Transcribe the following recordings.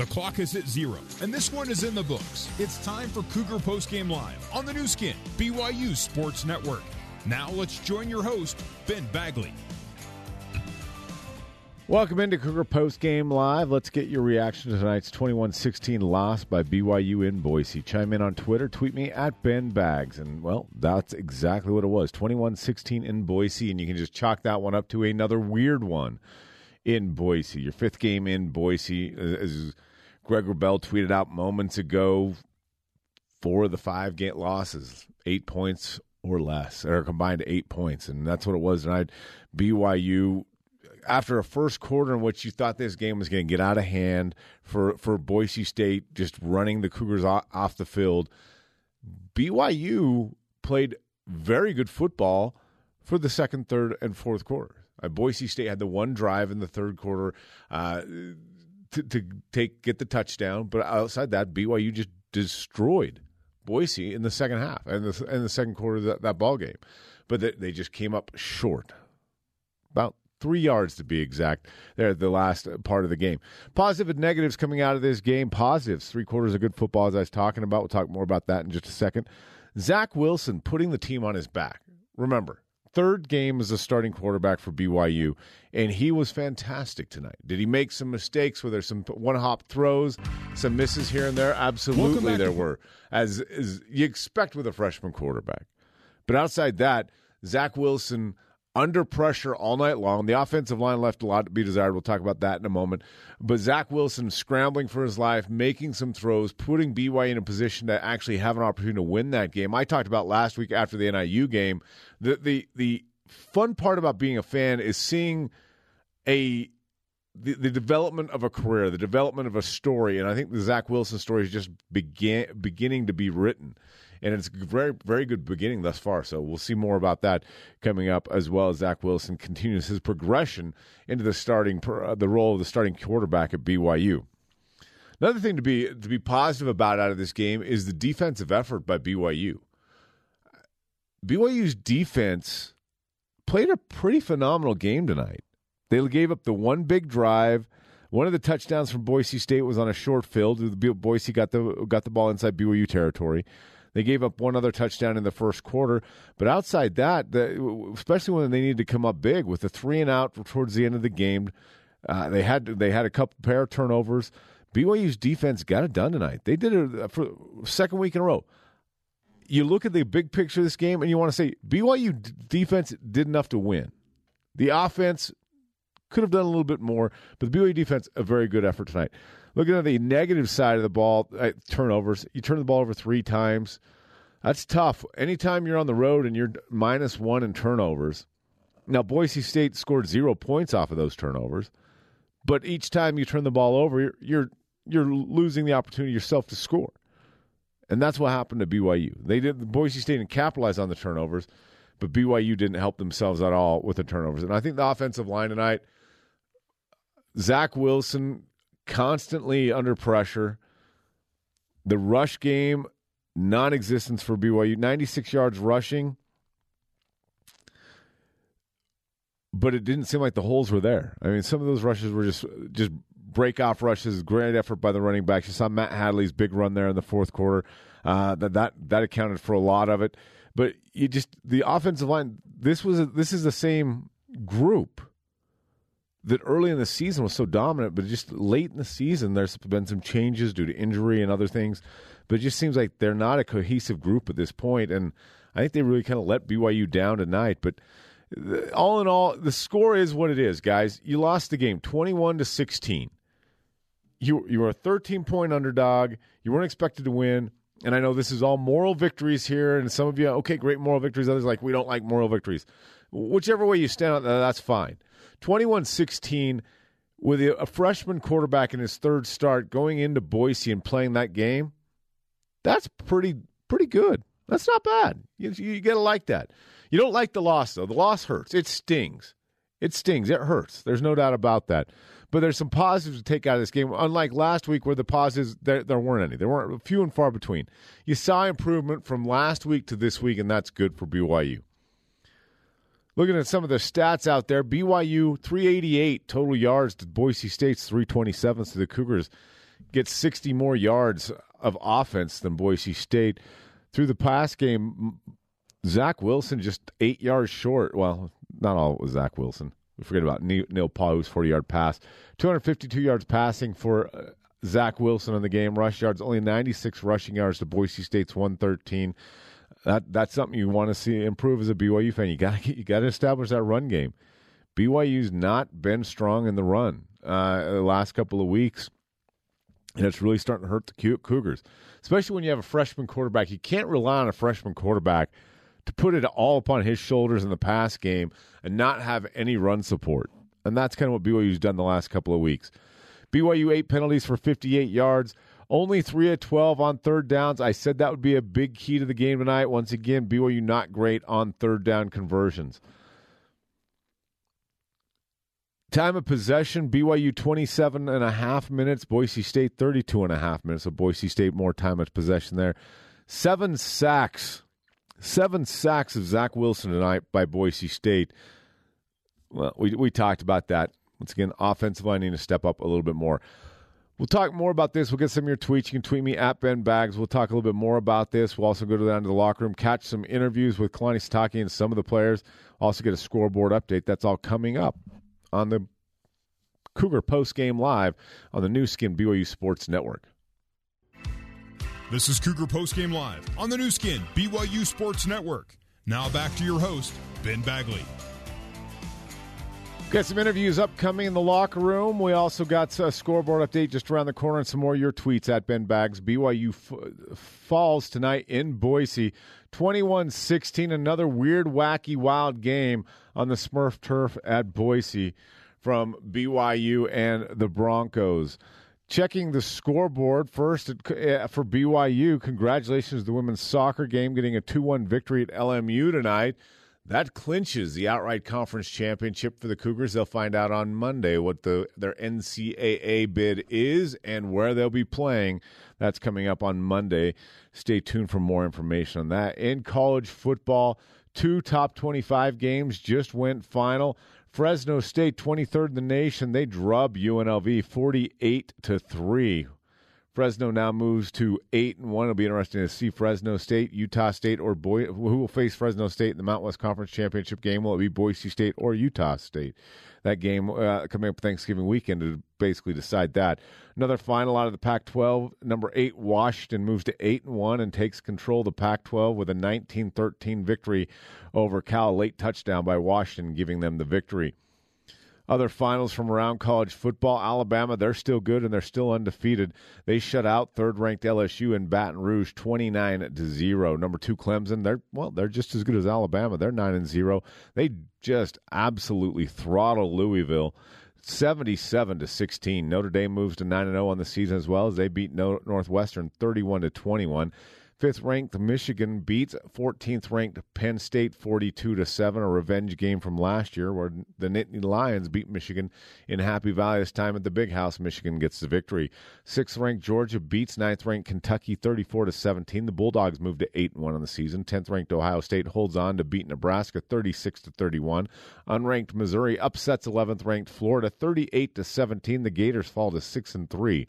The clock is at zero, and this one is in the books. It's time for Cougar Postgame Live on the Nu Skin, BYU Sports Network. Now let's join your host, Ben Bagley. Welcome into Cougar Post Game Live. Let's get your reaction to tonight's 21 16 loss by BYU in Boise. Chime in on Twitter, tweet me at Ben Bags. And, well, that's exactly what it was 21 16 in Boise. And you can just chalk that one up to another weird one in Boise. Your fifth game in Boise, as Greg Wrubell tweeted out moments ago, four of the five game losses, eight points or less, or combined to eight points. And that's what it was tonight. BYU after a first quarter in which you thought this game was going to get out of hand for, for Boise State just running the Cougars off the field, BYU played very good football for the second, third, and fourth quarter. Uh, Boise State had the one drive in the third quarter uh, to, to take get the touchdown, but outside that, BYU just destroyed Boise in the second half and the in the second quarter of that, that ball game. But they, they just came up short, about three yards to be exact. There, the last part of the game. Positive and negatives coming out of this game. Positives, three quarters of good football, as I was talking about. We'll talk more about that in just a second. Zach Wilson putting the team on his back. Remember, third game as a starting quarterback for BYU, and he was fantastic tonight. Did he make some mistakes? Were there some one hop throws, some misses here and there? Absolutely, there were, as, as you expect with a freshman quarterback. But outside that, Zach Wilson under pressure all night long. The offensive line left a lot to be desired. We'll talk about that in a moment. But Zach Wilson scrambling for his life, making some throws, putting BYU in a position to actually have an opportunity to win that game. I talked about last week after the NIU game. The the the fun part about being a fan is seeing a the, the development of a career, the development of a story, and I think the Zach Wilson story is just begin, beginning to be written and it's a very very good beginning thus far. So we'll see more about that coming up, as well as Zach Wilson continues his progression into the starting uh, the role of the starting quarterback at BYU. Another thing to be to be positive about out of this game is the defensive effort by BYU. BYU's defense played a pretty phenomenal game tonight. They gave up the one big drive. One of the touchdowns from Boise State was on a short field. Boise got the got the ball inside BYU territory. They gave up one other touchdown in the first quarter, but outside that, the, especially when they needed to come up big with the three and out towards the end of the game, uh, they had they had a couple pair of turnovers. BYU's defense got it done tonight. They did it uh, for second week in a row. You look at the big picture of this game, and you want to say BYU defense did enough to win. The offense could have done a little bit more, but the BYU defense a very good effort tonight. Looking at the negative side of the ball, uh, turnovers. You turn the ball over three times. That's tough. Anytime you're on the road and you're minus one in turnovers. Now, Boise State scored zero points off of those turnovers, but each time you turn the ball over, you're you're, you're losing the opportunity yourself to score, and that's what happened to BYU. They did Boise State didn't capitalize on the turnovers, but BYU didn't help themselves at all with the turnovers. And I think the offensive line tonight, Zach Wilson constantly under pressure. The rush game, non existence for BYU. 96 yards rushing, but it didn't seem like the holes were there. I mean, some of those rushes were just just break off rushes. Great effort by the running backs. You saw Matt Hadley's big run there in the fourth quarter. Uh, that that that accounted for a lot of it. But you just the offensive line. This was a, this is the same group that early in the season was so dominant, but just late in the season, there's been some changes due to injury and other things. But it just seems like they're not a cohesive group at this point, and I think they really kind of let BYU down tonight. But uh, all in all, the score is what it is, guys. You lost the game, twenty-one to sixteen. You you were a thirteen point underdog. You weren't expected to win. And I know this is all moral victories here, and some of you, okay, great moral victories. Others like we don't like moral victories. Whichever way you stand that's fine. 21 16 with a freshman quarterback in his third start going into Boise and playing that game, that's pretty pretty good. That's not bad. You, you got to like that. You don't like the loss though. The loss hurts. It stings. It stings. It hurts. There's no doubt about that. But there's some positives to take out of this game. Unlike last week, where the positives there, there weren't any. There weren't a few and far between. You saw improvement from last week to this week, and that's good for BYU. Looking at some of the stats out there, BYU 388 total yards to Boise State's 327 to the Cougars. get 60 more yards of offense than Boise State. Through the pass game, Zach Wilson just eight yards short. Well, not all was Zach Wilson. We forget about Neil Pau'u, who's 40 yard pass. 252 yards passing for uh, Zach Wilson in the game. Rush yards, only 96 rushing yards to Boise State's 113. That that's something you want to see improve as a BYU fan. You got you got to establish that run game. BYU's not been strong in the run uh, the last couple of weeks, and it's really starting to hurt the Cougars, especially when you have a freshman quarterback. You can't rely on a freshman quarterback to put it all upon his shoulders in the pass game and not have any run support. And that's kind of what BYU's done the last couple of weeks. BYU eight penalties for 58 yards. Only three of 12 on third downs. I said that would be a big key to the game tonight. Once again, BYU not great on third down conversions. Time of possession, BYU 27 and a half minutes, Boise State 32 and a half minutes. So Boise State more time of possession there. Seven sacks. Seven sacks of Zach Wilson tonight by Boise State. Well, we, we talked about that. Once again, offensive line need to step up a little bit more. We'll talk more about this. We'll get some of your tweets. You can tweet me at Ben Bags. We'll talk a little bit more about this. We'll also go down to the locker room, catch some interviews with Kalani Sitake and some of the players. Also get a scoreboard update. That's all coming up on the Cougar Post Game Live on the Nu Skin BYU Sports Network. This is Cougar Post Game Live on the Nu Skin BYU Sports Network. Now back to your host, Ben Bagley. Got some interviews upcoming in the locker room. We also got a scoreboard update just around the corner and some more of your tweets at Ben Bags. BYU f- falls tonight in Boise. 21 16. Another weird, wacky, wild game on the Smurf turf at Boise from BYU and the Broncos. Checking the scoreboard first uh, for BYU. Congratulations to the women's soccer game getting a 2 1 victory at LMU tonight. That clinches the outright conference championship for the Cougars. They'll find out on Monday what the their NCAA bid is and where they'll be playing. That's coming up on Monday. Stay tuned for more information on that. In college football, two top 25 games just went final. Fresno State 23rd in the nation. They drub UNLV 48 to 3. Fresno now moves to eight and one. It'll be interesting to see Fresno State, Utah State, or Boy, who will face Fresno State in the Mountain West Conference Championship game. Will it be Boise State or Utah State? That game uh, coming up Thanksgiving weekend to basically decide that. Another final out of the Pac-12. Number eight Washington moves to eight and one and takes control of the Pac-12 with a 19-13 victory over Cal. Late touchdown by Washington, giving them the victory. Other finals from around college football Alabama, they're still good and they're still undefeated. They shut out third ranked LSU in Baton Rouge 29 to 0. Number 2 Clemson, they're well, they're just as good as Alabama. They're 9 and 0. They just absolutely throttle Louisville 77 to 16. Notre Dame moves to 9 and 0 on the season as well as they beat Northwestern 31 to 21. Fifth ranked Michigan beats 14th ranked Penn State 42 to 7, a revenge game from last year where the Nittany Lions beat Michigan in Happy Valley. This time at the Big House, Michigan gets the victory. Sixth ranked Georgia beats ninth ranked Kentucky 34 to 17. The Bulldogs move to 8 and 1 on the season. 10th ranked Ohio State holds on to beat Nebraska 36 to 31. Unranked Missouri upsets 11th ranked Florida 38 to 17. The Gators fall to 6 and 3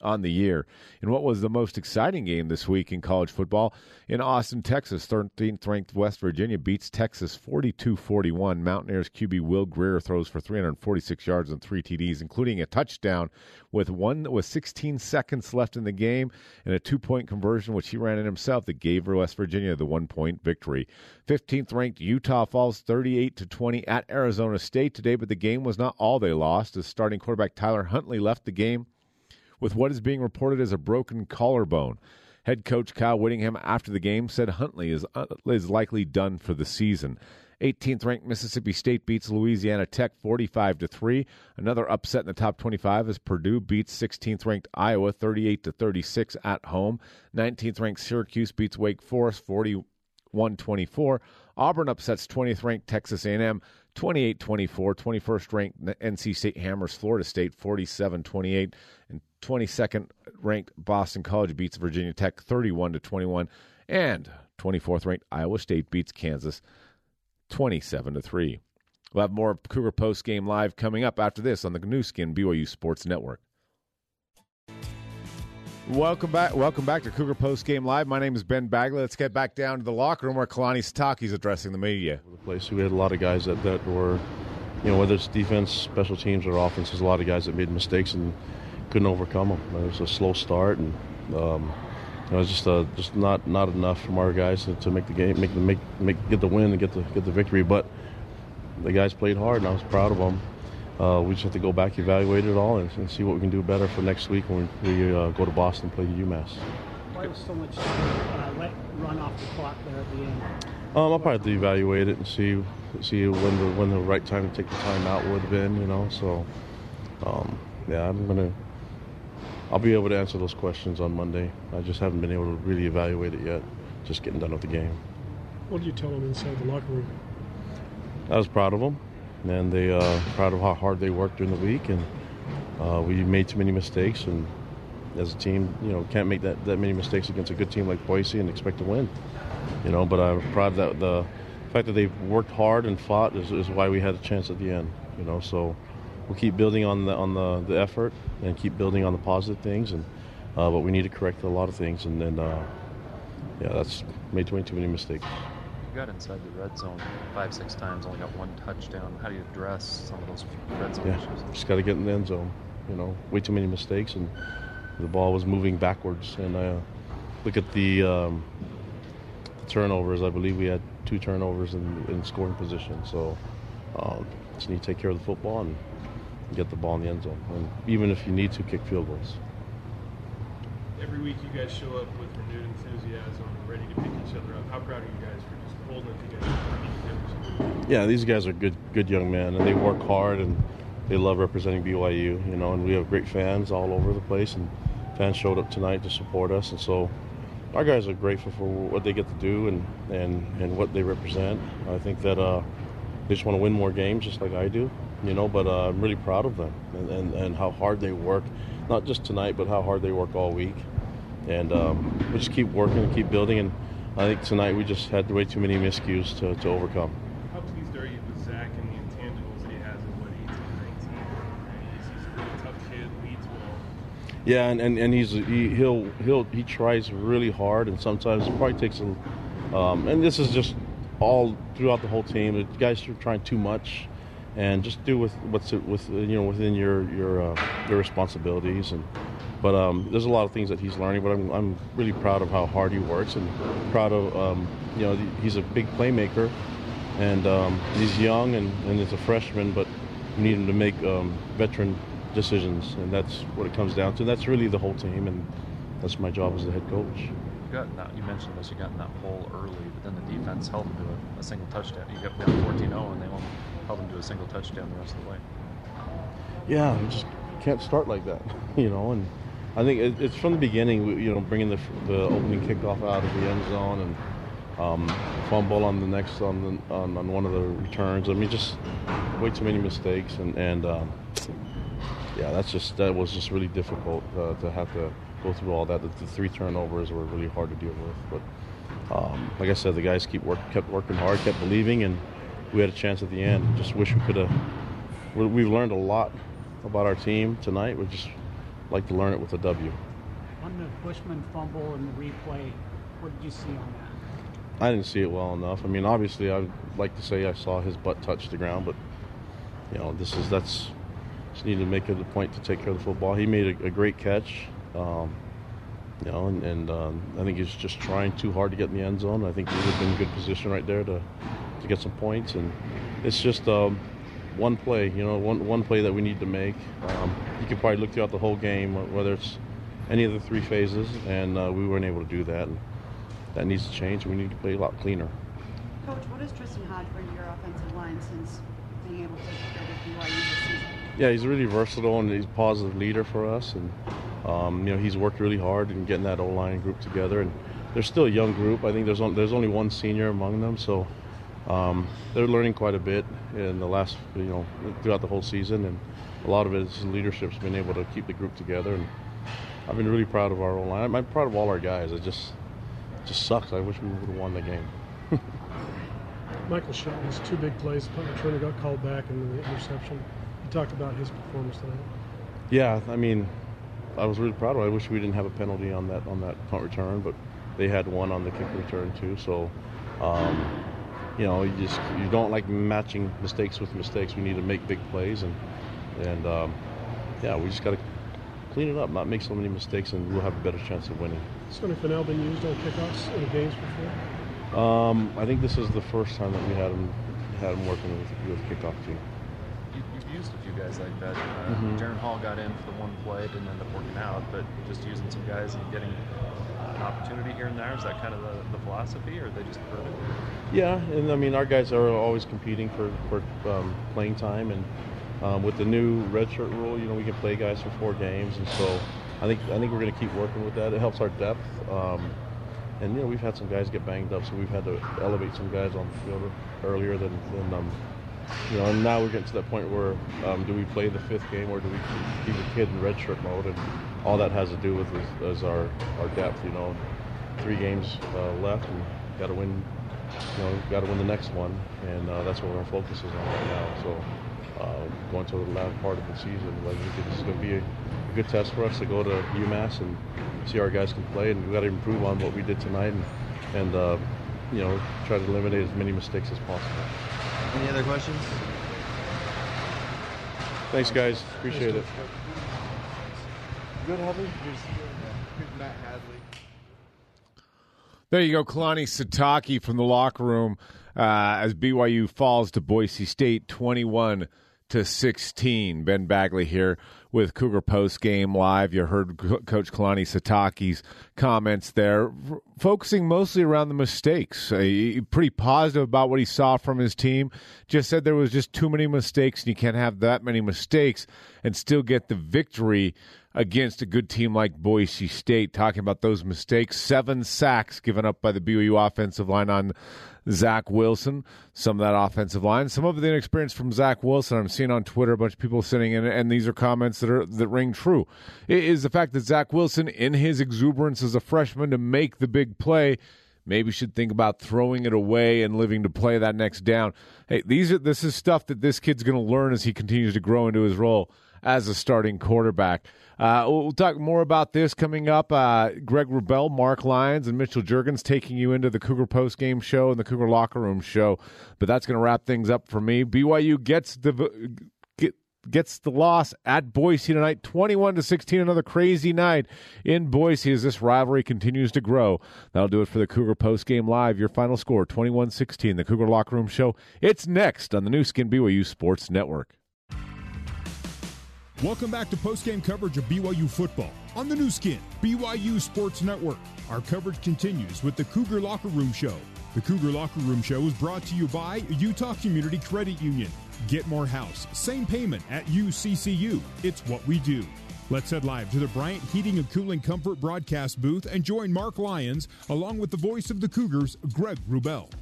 on the year. In what was the most exciting game this week in college football, in Austin, Texas, 13th ranked West Virginia beats Texas 42 41. Mountaineers QB Will Grier throws for 346 yards and three TDs, including a touchdown with one with 16 seconds left in the game and a two point conversion, which he ran in himself, that gave West Virginia the one point victory. 15th ranked Utah falls 38 to 20 at Arizona State today, but the game was not all they lost as starting quarterback Tyler Huntley left the game with what is being reported as a broken collarbone. Head coach Kyle Whittingham after the game said Huntley is, uh, is likely done for the season. 18th ranked Mississippi State beats Louisiana Tech 45 to 3. Another upset in the top 25 as Purdue beats 16th ranked Iowa 38 to 36 at home. 19th ranked Syracuse beats Wake Forest 41 24. Auburn upsets 20th ranked Texas A&M 28 24. 21st ranked NC State hammers Florida State 47 28. And 22nd ranked Boston College beats Virginia Tech 31 to 21. And 24th ranked Iowa State beats Kansas 27 to 3. We'll have more Cougar Post game live coming up after this on the Nu Skin BYU Sports Network. Welcome back. Welcome back to Cougar Post Game Live. My name is Ben Bagley. Let's get back down to the locker room where Kalani Sitake is addressing the media. The place we had a lot of guys that, that were, you know, whether it's defense, special teams, or offense, there's a lot of guys that made mistakes and couldn't overcome them. It was a slow start, and um, it was just uh, just not not enough from our guys to, to make the game, make the make make get the win and get the get the victory. But the guys played hard, and I was proud of them uh, we just have to go back, evaluate it all, and, and, see what we can do better for next week when we, we uh, go to Boston and play UMass. Why was so much uh, let run off the clock there at the end? Um, I'll probably have to evaluate it and see see when the when the right time to take the time out would have been. You know, so um, yeah, I'm gonna. I'll be able to answer those questions on Monday. I just haven't been able to really evaluate it yet. Just getting done with the game. What did you tell them inside the locker room? I was proud of them and they uh, proud of how hard they worked during the week, and uh, we made too many mistakes, and as a team, you know, can't make that, that many mistakes against a good team like Boise and expect to win. You know, but I'm proud that the fact that they've worked hard and fought is, is why we had a chance at the end. You know, so we'll keep building on the on the, the effort and keep building on the positive things, and uh, but we need to correct a lot of things, and then uh, yeah, that's made way too many mistakes You got inside the red zone five, six times, only got one touchdown. How do you address some of those red zone yeah, issues? Just got to get in the end zone. You know, way too many mistakes, and the ball was moving backwards. And uh, look at the, um, the, turnovers. I believe we had two turnovers in, in scoring position. So um, just need to take care of the football and get the ball in the end zone. And even if you need to, kick field goals. Every week you guys show up with renewed enthusiasm, ready to pick each other up. How proud are you guys for just holding it together? yeah, these guys are good, good young men, and they work hard and they love representing BYU. You know, and we have great fans all over the place, and fans showed up tonight to support us, and so our guys are grateful for what they get to do and and and what they represent. I think that uh, they just want to win more games, just like I do. You know, but uh, I'm really proud of them and, and, and how hard they work, not just tonight, but how hard they work all week. And um, we just keep working and keep building and I think tonight we just had way too many miscues to, to overcome. How pleased are you with Zach and the intangibles that he has at what 18, 19? He's, he's a really tough kid, leads well. Yeah, and, and, and he's he, he'll he'll he tries really hard, and sometimes it probably takes a. Um, and this is just all throughout the whole team. The guys are trying too much, and just do with what's with you know within your your uh, your responsibilities and but um, there's a lot of things that he's learning. But I'm, I'm really proud of how hard he works and proud of um, you know he's a big playmaker, and um, he's young and, and he's a freshman, but we need him to make um, veteran decisions, and that's what it comes down to. That's really the whole team, and that's my job as the head coach. You got that, you mentioned this. You got in that hole early, but then the defense held him to a, single touchdown. You got down 14-0, and they held them to a single touchdown the rest of the way. Yeah, you just can't start like that, you know, and I think it, it's from the beginning, you know, bringing the, the opening kickoff out of the end zone and um, fumble on the next on, the, on, on one of the returns. I mean, just way too many mistakes, and and um, yeah, that's just that was just really difficult uh, to have to go through all that. The, the, three turnovers were really hard to deal with, but um, like I said, the guys keep work, kept working hard, kept believing, and we had a chance at the end. Just wish we could have. We've learned a lot about our team tonight. We just like to learn it with a W. On the Bushman fumble and the replay, what did you see on that? I didn't see it well enough. I mean, obviously, I'd like to say I saw his butt touch the ground, but you know, this is that's just need to make it a point to take care of the football. He made a, a great catch, um, you know, and, and um, I think he's just trying too hard to get in the end zone. I think he would have been in a good position right there to to get some points, and it's just. Um, one play, you know, one one play that we need to make. Um, you could probably look throughout the whole game, whether it's any of the three phases, and uh, we weren't able to do that. And that needs to change. We need to play a lot cleaner. Coach, what has Tristen Hoge bring to your offensive line since being able to take BYU this season? Yeah, he's really versatile and he's a positive leader for us, and um, you know he's worked really hard in getting that O line group together. And they're still a young group. I think there's on, there's only one senior among them, so um, they're learning quite a bit in the last, you know, throughout the whole season, and a lot of it is leadership's been able to keep the group together. And I've been really proud of our own line. I'm proud of all our guys. It just, just sucks. I wish we would have won the game. Michael Shelton's two big plays. Turner got called back and the interception. You talked about his performance tonight. Yeah, I mean, I was really proud of. It. I wish we didn't have a penalty on that on that punt return, but they had one on the kick return too. So, um, you know, you just you don't like matching mistakes with mistakes. We need to make big plays, and and um, yeah, we just got to clean it up, not make so many mistakes, and we'll have a better chance of winning. Sonny Fennell been used on kickoffs in games before? Um, I think this is the first time that we had him had him working with with kickoff team. You, have used a few guys like that. Uh, Mhm. Jaron Hall got in for the one play, didn't end up working out, but just using some guys and getting opportunity here and there. Is that kind of the, the philosophy, or they just? Yeah, and I mean our guys are always competing for for um, playing time, and um, with the new redshirt rule, you know we can play guys for four games, and so I think I think we're going to keep working with that. It helps our depth, um, and you know we've had some guys get banged up, so we've had to elevate some guys on the field earlier than, than um, you know. And now we're getting to that point where um, do we play the fifth game or do we keep a kid in redshirt mode, and all that has to do with is, is our our depth. You know, three games uh, left, and got to win you know, got to win the next one, and uh, that's what our focus is on right now. So, uh, going to the last part of the season, think this is going to be a, a good test for us to go to UMass and see how our guys can play, and we got to improve on what we did tonight, and, and uh, you know, try to eliminate as many mistakes as possible. Any other questions? Thanks, guys. Appreciate it. Good, Hadley. Here's, here's Matt Hadley. There you go, Kalani Sitake from the locker room uh, as BYU falls to Boise State, twenty-one to sixteen. Ben Bagley here with Cougar Post Game Live. You heard Co- Coach Kalani Sitake's comments there, focusing mostly around the mistakes. Uh, he- pretty positive about what he saw from his team. Just said there was just too many mistakes, and you can't have that many mistakes and still get the victory against a good team like Boise State. Talking about those mistakes, seven sacks given up by the BYU offensive line on Zach Wilson. Some of that offensive line, some of the inexperience from Zach Wilson. I'm seeing on Twitter a bunch of people sitting in, and these are comments that are that ring true. It is the fact that Zach Wilson, in his exuberance as a freshman to make the big play, maybe should think about throwing it away and living to play that next down. Hey, these are this is stuff that this kid's going to learn as he continues to grow into his role as a starting quarterback. Uh, we'll talk more about this coming up. Uh, Greg Wrubell, Mark Lyons, and Mitchell Juergens taking you into the Cougar Post Game Show and the Cougar Locker Room Show. But that's going to wrap things up for me. BYU gets the get, gets the loss at Boise tonight, twenty-one to sixteen. Another crazy night in Boise as this rivalry continues to grow. That'll do it for the Cougar Post Game Live. Your final score: 21-16. The Cougar Locker Room Show. It's next on the Nu Skin BYU Sports Network. Welcome back to post-game coverage of BYU football on the Nu Skin, BYU Sports Network. Our coverage continues with the Cougar Locker Room Show. The Cougar Locker Room Show is brought to you by Utah Community Credit Union. Get more house, same payment at UCCU. It's what we do. Let's head live to the Bryant Heating and Cooling Comfort broadcast booth and join Mark Lyons along with the voice of the Cougars, Greg Wrubell.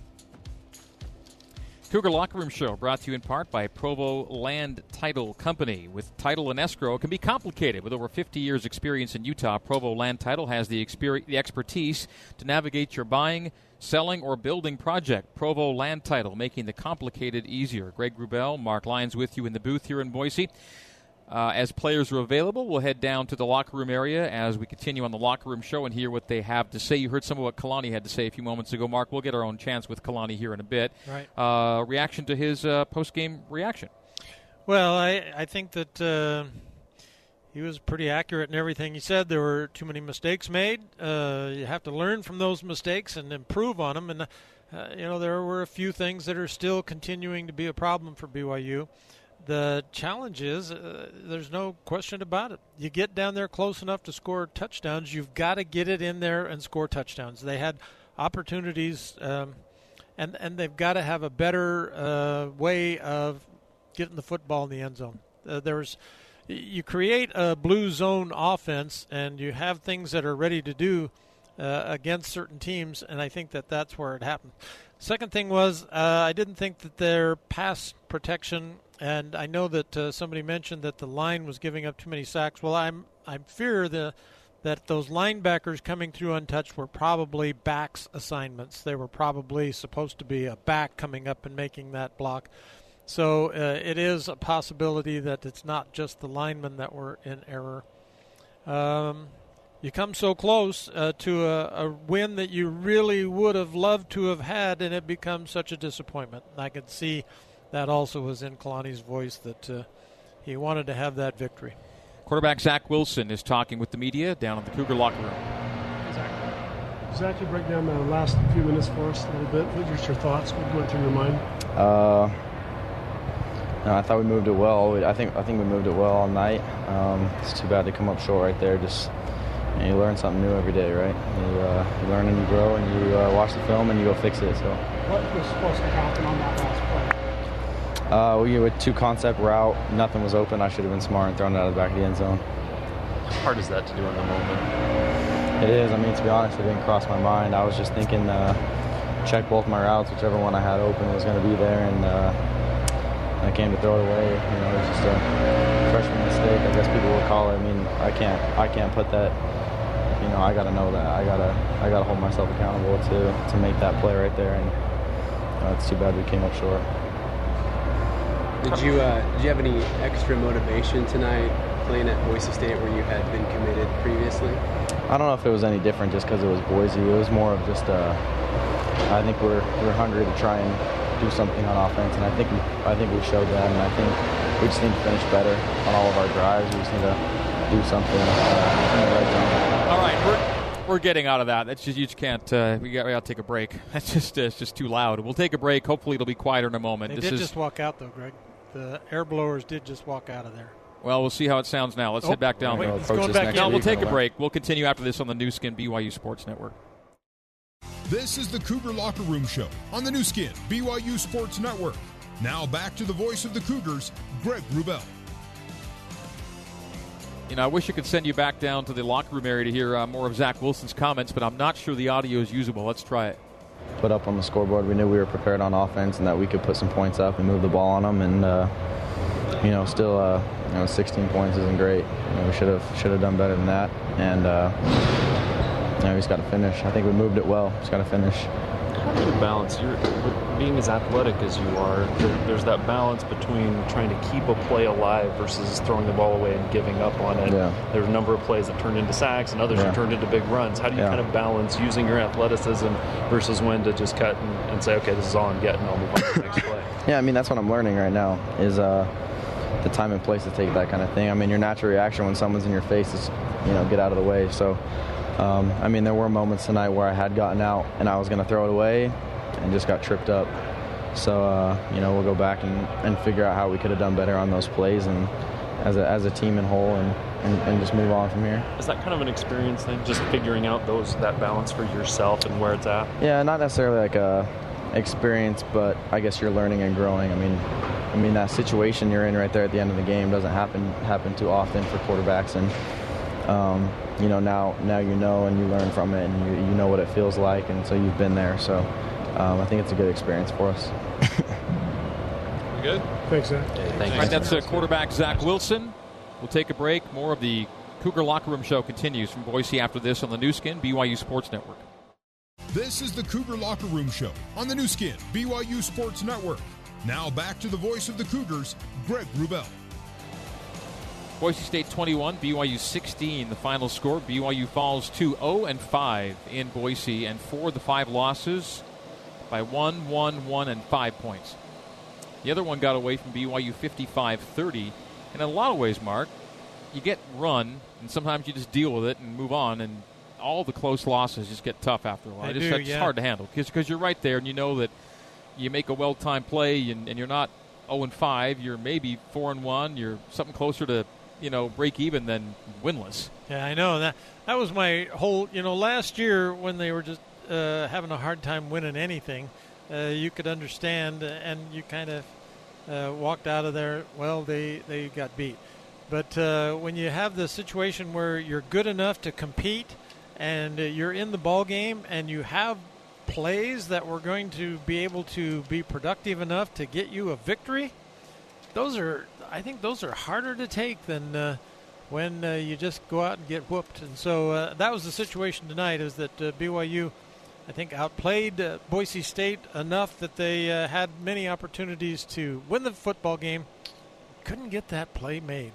Cougar Locker Room Show brought to you in part by Provo Land Title Company. With title and escrow, it can be complicated. With over 50 years' experience in Utah, Provo Land Title has the, the expertise to navigate your buying, selling, or building project. Provo Land Title, making the complicated easier. Greg Wrubell, Mark Lyons with you in the booth here in Boise. Uh, as players are available, we'll head down to the locker room area as we continue on the locker room show and hear what they have to say. You heard some of what Kalani had to say a few moments ago. Mark, we'll get our own chance with Kalani here in a bit. Right. Uh, reaction to his uh, post game reaction. Well, I, I think that uh, he was pretty accurate in everything he said. There were too many mistakes made. Uh, you have to learn from those mistakes and improve on them. And, uh, you know, there were a few things that are still continuing to be a problem for BYU. The challenge is uh, there's no question about it. You get down there close enough to score touchdowns, you've got to get it in there and score touchdowns. They had opportunities, um, and and they've got to have a better uh, way of getting the football in the end zone. Uh, there's you create a blue zone offense, and you have things that are ready to do uh, against certain teams, and I think that that's where it happened. Second thing was uh, I didn't think that their pass protection, and I know that uh, somebody mentioned that the line was giving up too many sacks. Well, I'm I fear the that those linebackers coming through untouched were probably backs assignments. They were probably supposed to be a back coming up and making that block. So uh, it is a possibility that it's not just the linemen that were in error. um, you come so close uh, to a, a, win that you really would have loved to have had, and it becomes such a disappointment. I could see that also was in Kalani's voice that uh, he wanted to have that victory. Quarterback Zach Wilson is talking with the media down in the Cougar locker room. Zach, Zach you break down the last few minutes for us a little bit. What just your thoughts? What went through your mind? Uh, no, I thought we moved it well. I think I think we moved it well all night. Um, it's too bad to come up short right there. Just you, know, you learn something new every day, right? You, uh, you, learn and you grow, and you uh, watch the film and you go fix it. So. What was supposed to happen on that last play? Uh, we went two concept route. Nothing was open. I should have been smart and thrown it out of the back of the end zone. How hard is that to do in the moment? It is. I mean, to be honest, it didn't cross my mind. I was just thinking, uh, check both my routes, whichever one I had open was going to be there, and uh, I came to throw it away. You know, it was just a freshman mistake, I guess people would call it. I mean, I can't, I can't put that. You know, I got to know that. I gotta, I gotta hold myself accountable to to make that play right there, and you it's too bad we came up short. Did you uh, did you have any extra motivation tonight playing at Boise State where you had been committed previously? I don't know if it was any different just because it was Boise. It was more of just uh, I think we're we're hungry to try and do something on offense, and I think we, I think we showed that, and I think we just need to finish better on all of our drives. We just need to do something uh, in the red zone. All right, we're, we're getting out of that. That's just you just can't. Uh, we got we got to take a break. That's just uh, it's just too loud. We'll take a break. Hopefully, it'll be quieter in a moment. They this did is, just walk out though, Greg. The air blowers did just walk out of there. Well, we'll see how it sounds now. Let's Oh, head back down. wait, it's going back no, we'll take a break. We'll continue after this on the Nu Skin BYU Sports Network. This is the Cougar Locker Room Show on the Nu Skin, BYU Sports Network. Now back to the voice of the Cougars, Greg Wrubell. You know, I wish I could send you back down to the locker room area to hear uh, more of Zach Wilson's comments, but I'm not sure the audio is usable. Let's try it. Put up on the scoreboard. We knew we were prepared on offense and that we could put some points up and move the ball on them. And uh, you know, still, uh, you know, 16 points isn't great. You know, we should have should have done better than that. And uh, you know, just got to finish. I think we moved it well. He's got to finish. How do you balance? You're being as athletic as you are. There, there's that balance between trying to keep a play alive versus throwing the ball away and giving up on it. Yeah. There's a number of plays that turned into sacks and others Yeah. that turned into big runs. How do you Yeah. kind of balance using your athleticism versus when to just cut and, and say, okay, this is all I'm getting. I'll move on to the next play. Yeah, I mean that's what I'm learning right now is uh, the time and place to take that kind of thing. I mean your natural reaction when someone's in your face is you know get out of the way. So um, I mean there were moments tonight where I had gotten out and I was going to throw it away and just got tripped up. So uh, you know we'll go back and, and figure out how we could have done better on those plays and as a, as a team in whole and, and, and just move on from here. Is that kind of an experience thing? Just figuring out those that balance for yourself and where it's at? Yeah, not necessarily like a experience, but I guess you're learning and growing. I mean, I mean that situation you're in right there at the end of the game doesn't happen happen too often for quarterbacks, and um, you know now now you know and you learn from it, and you, you know what it feels like, and so you've been there. So um, I think it's a good experience for us. Good. Thanks, Zach. Thank All right, that's uh, quarterback Zach Wilson. We'll take a break. More of the Cougar Locker Room Show continues from Boise after this on the Nu Skin, BYU Sports Network. This is the Cougar Locker Room Show on the Nu Skin, BYU Sports Network. Now back to the voice of the Cougars, Greg Wrubell. Boise State 21, BYU 16. The final score: BYU falls to 0 and 5 in Boise, and for the five losses by one, one, one, and five points. The other one got away from BYU 55-30. And in a lot of ways, Mark, you get run, and sometimes you just deal with it and move on. And all the close losses just get tough after a while. They It's do, yeah. hard to handle because you're right there, and you know that you make a well-timed play, and, and you're not 0 and 5. You're maybe 4 and 1. You're something closer to you know break even than winless. Yeah, I know that. That was my whole. You know, last year when they were just uh, having a hard time winning anything, uh, you could understand, and you kind of uh, walked out of there. Well, they they got beat. But uh, when you have the situation where you're good enough to compete, and you're in the ball game, and you have plays that were going to be able to be productive enough to get you a victory, those are I think those are harder to take than uh, when uh, you just go out and get whooped. And so uh, that was the situation tonight. Is that uh, BYU, I think, outplayed uh, Boise State enough that they uh, had many opportunities to win the football game, couldn't get that play made.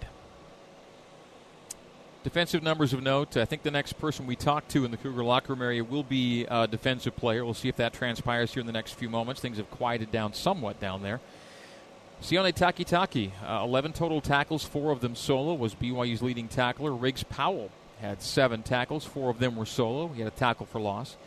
Defensive numbers of note. I think the next person we talk to in the Cougar locker room area will be a defensive player. We'll see if that transpires here in the next few moments. Things have quieted down somewhat down there. Sione Takitaki, uh, 11 total tackles, four of them solo, was BYU's leading tackler. Riggs Powell had seven tackles, four of them were solo. He had a tackle for loss.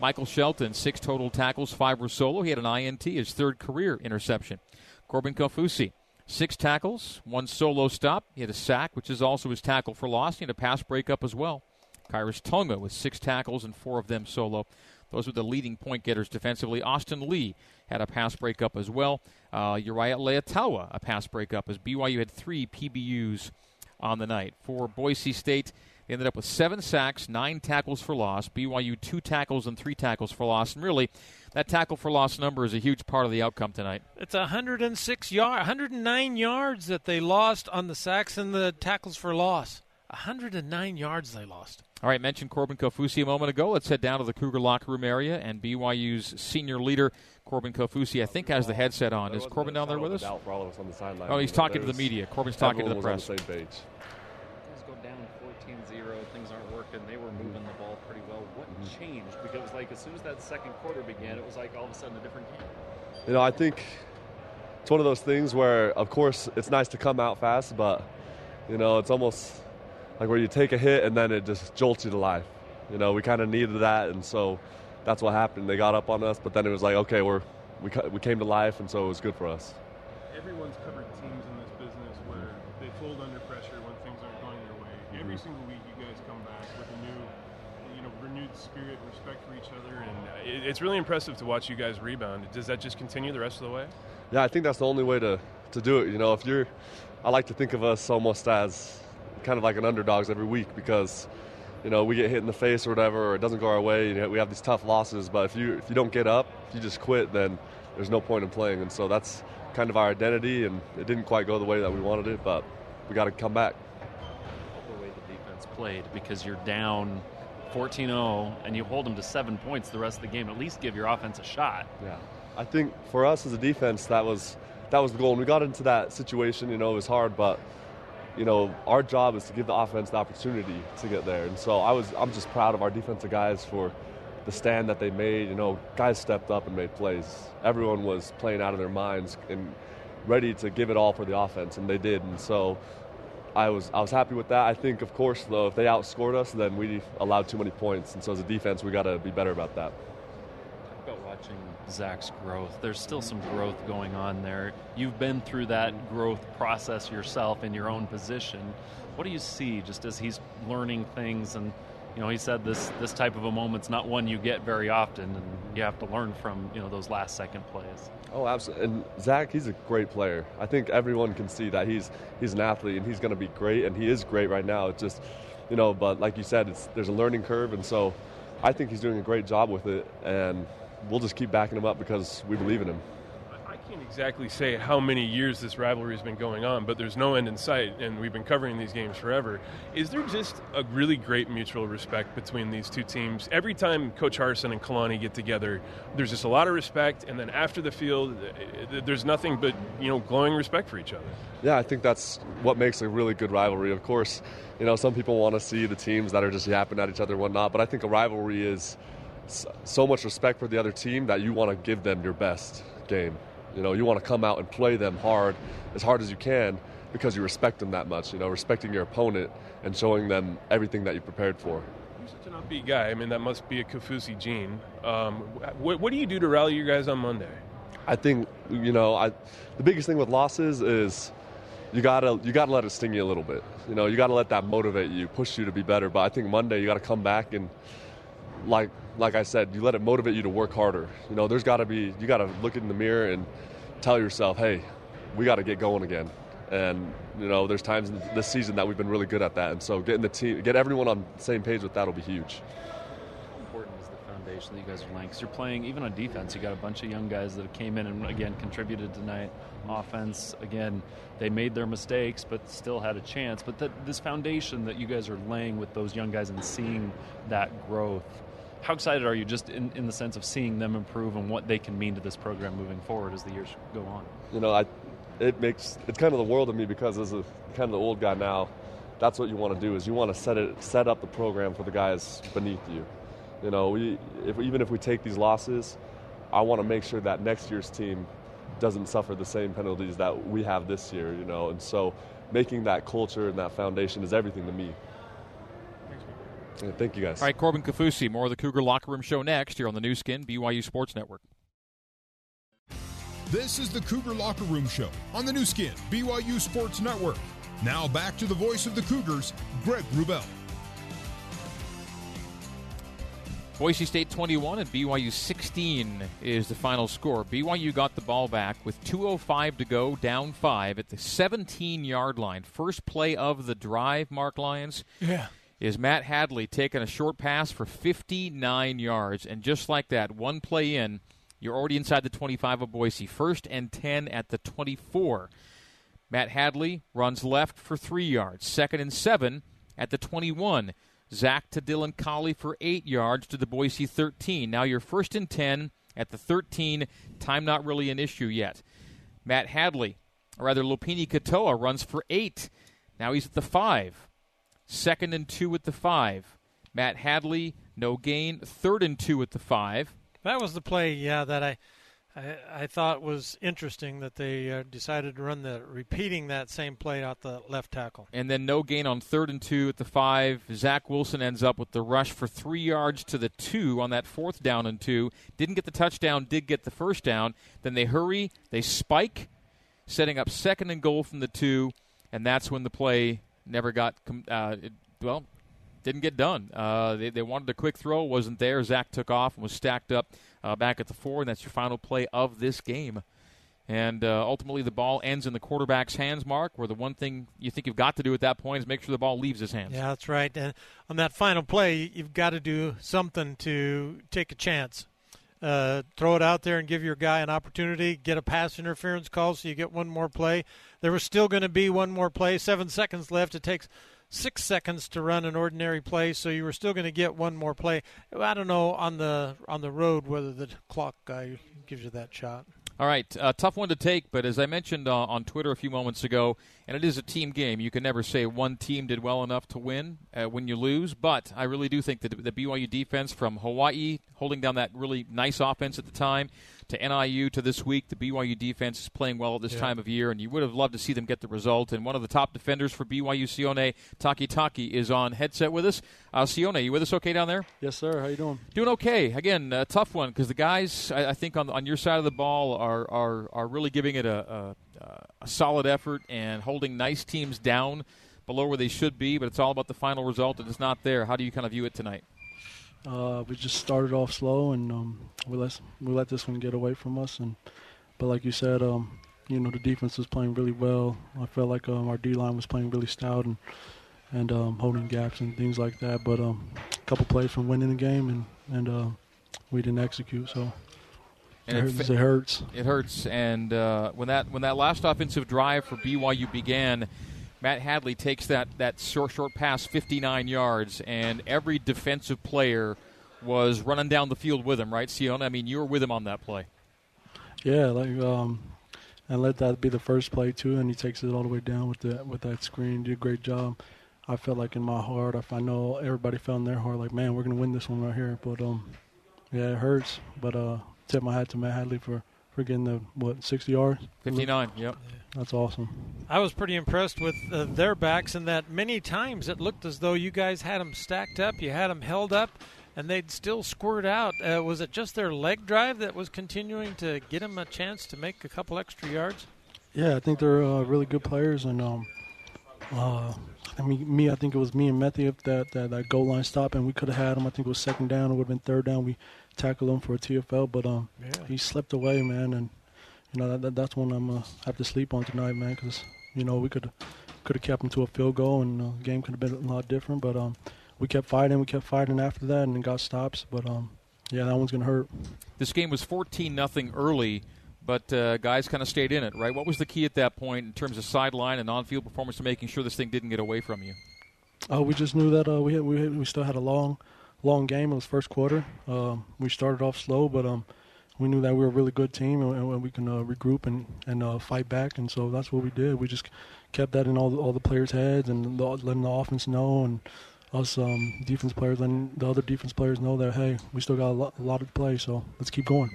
Michael Shelton, six total tackles, five were solo. He had an INT, his third career interception. Corbin Kaufusi, six tackles, one solo stop. He had a sack, which is also his tackle for loss. He had a pass breakup as well. Khyiris Tonga with six tackles and four of them solo. Those were the leading point getters defensively. Austin Lee had a pass breakup as well. Uh, Uriah Leiataua, a pass breakup, as BYU had three PBUs on the night. For Boise State, they ended up with seven sacks, nine tackles for loss. BYU, two tackles and three tackles for loss. And really, that tackle for loss number is a huge part of the outcome tonight. It's 106 yards, 109 yards that they lost on the sacks and the tackles for loss. 109 yards they lost. All right, mentioned Corbin Kaufusi a moment ago. Let's head down to the Cougar locker room area and BYU's senior leader, Corbin Kaufusi, I think has the headset on. Is Corbin down there with us? For all of us on the sideline. Oh, he's talking to the media. Corbin's talking to the press. The same page. Things go down 14-0. Things aren't working. They were moving the ball pretty well. What Mm-hmm. changed? Because like as soon as that second quarter began, it was like all of a sudden a different game. You know, I think it's one of those things where, of course, it's nice to come out fast, but you know, it's almost like where you take a hit and then it just jolts you to life. You know, we kind of needed that, and so that's what happened. They got up on us, but then it was like, okay, we're we we came to life, and so it was good for us. Everyone's covered teams in this business where they fold under pressure when things aren't going their way. Every Mhm. single week, you guys come back with a new, you know, renewed spirit, respect for each other, and uh, it's really impressive to watch you guys rebound. Does that just continue the rest of the way? Yeah, I think that's the only way to, to do it. You know, if you're, I like to think of us almost as kind of like an underdogs every week because, you know, we get hit in the face or whatever, or it doesn't go our way. You know, we have these tough losses, but if you if you don't get up, if you just quit, then there's no point in playing. And so that's kind of our identity, and it didn't quite go the way that we wanted it, but we got to come back. the way the defense played because you're down 14-0 and you hold them to seven points the rest of the game. At least give your offense a shot. Yeah, I think for us as a defense, that was that was the goal. And we got into that situation. You know, it was hard, but you know, our job is to give the offense the opportunity to get there. And so I was, I'm just proud of our defensive guys for the stand that they made. You know, guys stepped up and made plays. Everyone was playing out of their minds and ready to give it all for the offense, and they did. And so. I was I was happy with that. I think, of course, though, if they outscored us, then we allowed too many points, and so as a defense, we got to be better about that. About watching Zach's growth. There's still some growth going on there. You've been through that growth process yourself in your own position. What do you see just as he's learning things and you know, he said this this type of a moment's not one you get very often and you have to learn from, you know, those last second plays. Oh, absolutely. And Zach, he's a great player. I think everyone can see that he's he's an athlete and he's going to be great, and he is great right now. It's just, you know, but like you said, it's there's a learning curve, and so I think he's doing a great job with it, and we'll just keep backing him up because we believe in him. I can't exactly say how many years this rivalry has been going on, but there's no end in sight, and we've been covering these games forever. Is there just a really great mutual respect between these two teams? Every time Coach Harsin and Kalani get together, there's just a lot of respect, and then after the field, eh, there's nothing but you know glowing respect for each other. Yeah, I think that's what makes a really good rivalry. Of course, you know, some people want to see the teams that are just yapping at each other and whatnot, but I think a rivalry is so much respect for the other team that you want to give them your best game. You know, you want to come out and play them hard, as hard as you can, because you respect them that much. You know, respecting your opponent and showing them everything that you prepared for. You're such an upbeat guy. I mean, that must be a Kaufusi gene. Um, what, what do you do to rally your guys on Monday? I think you know I, the biggest thing with losses is you gotta you gotta let it sting you a little bit. You know you gotta let that motivate you, push you to be better. But I think Monday you gotta come back and like like I said, you let it motivate you to work harder. You know there's got to be you got to look in the mirror and tell yourself, hey, we got to get going again. And you know there's times this season that we've been really good at that. And so getting the team, get everyone on the same page with that will be huge. How important is the foundation that you guys are laying? Because you're playing, even on defense, you got a bunch of young guys that came in and, again, contributed tonight. Offense, again, they made their mistakes, but still had a chance. But that, this foundation that you guys are laying with those young guys and seeing that growth, how excited are you just in, in the sense of seeing them improve and what they can mean to this program moving forward as the years go on? you know, I, it makes it's kind of the world of me because as a kind of the old guy now, that's what you want to do is you want to set it set up the program for the guys beneath you. You know, we if, even if we take these losses, I want to make sure that next year's team doesn't suffer the same penalties that we have this year. You know, and so making that culture and that foundation is everything to me. Yeah, thank you guys. All right, Corbin Kaufusi, more of the Cougar Locker Room Show next here on the Nu Skin, BYU Sports Network. This is the Cougar Locker Room Show on the Nu Skin, BYU Sports Network. Now back to the voice of the Cougars, Greg Wrubell. Boise State 21 and BYU 16 is the final score. BYU got the ball back with 2.05 to go, down five at the 17 yard line. First play of the drive, Marc Lyons. Yeah. Is Matt Hadley taking a short pass for 59 yards. And just like that, one play in, you're already inside the 25 of Boise. First and 10 at the 24. Matt Hadley runs left for three yards. Second and seven at the 21. Zach to Dylan Collie for eight yards to the Boise 13. Now you're first and 10 at the 13. Time not really an issue yet. Matt Hadley, or rather Lopini Katoa, runs for eight. Now he's at the five. Second and two at the five. Matt Hadley, no gain. Third and two at the five. That was the play, yeah, that I I, I thought was interesting that they uh, decided to run the repeating that same play out the left tackle. And then no gain on third and two at the five. Zach Wilson ends up with the rush for three yards to the two on that fourth down and two. Didn't get the touchdown, did get the first down. Then they hurry, they spike, setting up second and goal from the two, and that's when the play never got uh, it, well didn't get done. Uh, they, they wanted a quick throw, wasn't there. Zach took off and was stacked up uh, back at the four, and that's your final play of this game. And uh, ultimately, the ball ends in the quarterback's hands, Mark, where the one thing you think you've got to do at that point is make sure the ball leaves his hands. Yeah, that's right. And on that final play, you've got to do something to take a chance. Uh, throw it out there and give your guy an opportunity, get a pass interference call so you get one more play. There was still going to be one more play, seven seconds left. It takes six seconds to run an ordinary play, so you were still going to get one more play. I don't know on the on the road whether the clock guy gives you that shot. All right, uh, tough one to take, but as I mentioned uh, on Twitter a few moments ago, and it is a team game. You can never say one team did well enough to win uh, when you lose, but I really do think that the BYU defense from Hawaii holding down that really nice offense at the time to NIU to this week. The BYU defense is playing well at this Yeah. time of year, and you would have loved to see them get the result. And one of the top defenders for BYU, Sione Takitaki, is on headset with us. Uh, Sione, you with us okay down there? Yes, sir. How you doing? Doing okay. Again, a tough one because the guys, I, I think, on on your side of the ball are are, are really giving it a, a, a solid effort and holding nice teams down below where they should be. But it's all about the final result, and it's not there. How do you kind of view it tonight? Uh, we just started off slow, and um, we let we let this one get away from us. And but like you said, um, you know the defense was playing really well. I felt like um, our D line was playing really stout and and um, holding gaps and things like that. But um, a couple plays from winning the game, and and uh, we didn't execute. So And it, hurts, it hurts. It hurts. And uh, when that when that last offensive drive for BYU began, Matt Hadley takes that that short short pass 59 yards, and every defensive player was running down the field with him. Right, Sione? I mean, you were with him on that play. Yeah, like um, and let that be the first play too, and he takes it all the way down with the with that screen. Did a great job. I felt like in my heart, if I know everybody felt in their heart, like man, we're gonna win this one right here. But um, yeah, it hurts. But uh, tip my hat to Matt Hadley for for getting the what 60 yards. 59. Yep. That's awesome. I was pretty impressed with uh, their backs in that many times it looked as though you guys had them stacked up, you had them held up, and they'd still squirt out. Uh, was it just their leg drive that was continuing to get them a chance to make a couple extra yards? Yeah, I think they're uh, really good players, and um, uh, I mean, me, I think it was me and Matthew that that, that goal line stop, and we could have had them. I think it was second down, it would have been third down. We tackled him for a TFL, but um, Yeah. he slipped away, man, and you know that, that that's one I'm uh, have to sleep on tonight, man, because you know we could could have kept him to a field goal, and uh, the game could have been a lot different, but um, we kept fighting, we kept fighting after that, and then got stops, but um, yeah, that one's gonna hurt. This game was 14 nothing early, but uh, guys kind of stayed in it, right? What was the key at that point in terms of sideline and on-field performance to making sure this thing didn't get away from you? Uh, we just knew that uh, we had, we had, we still had a long, long game. It was first quarter. Um, we started off slow, but um, we knew that we were a really good team and, and we can uh, regroup and and uh, fight back. And so that's what we did. We just kept that in all the, all the players' heads and the, letting the offense know and us um, defense players letting the other defense players know that hey, we still got a lot, a lot to play. So let's keep going.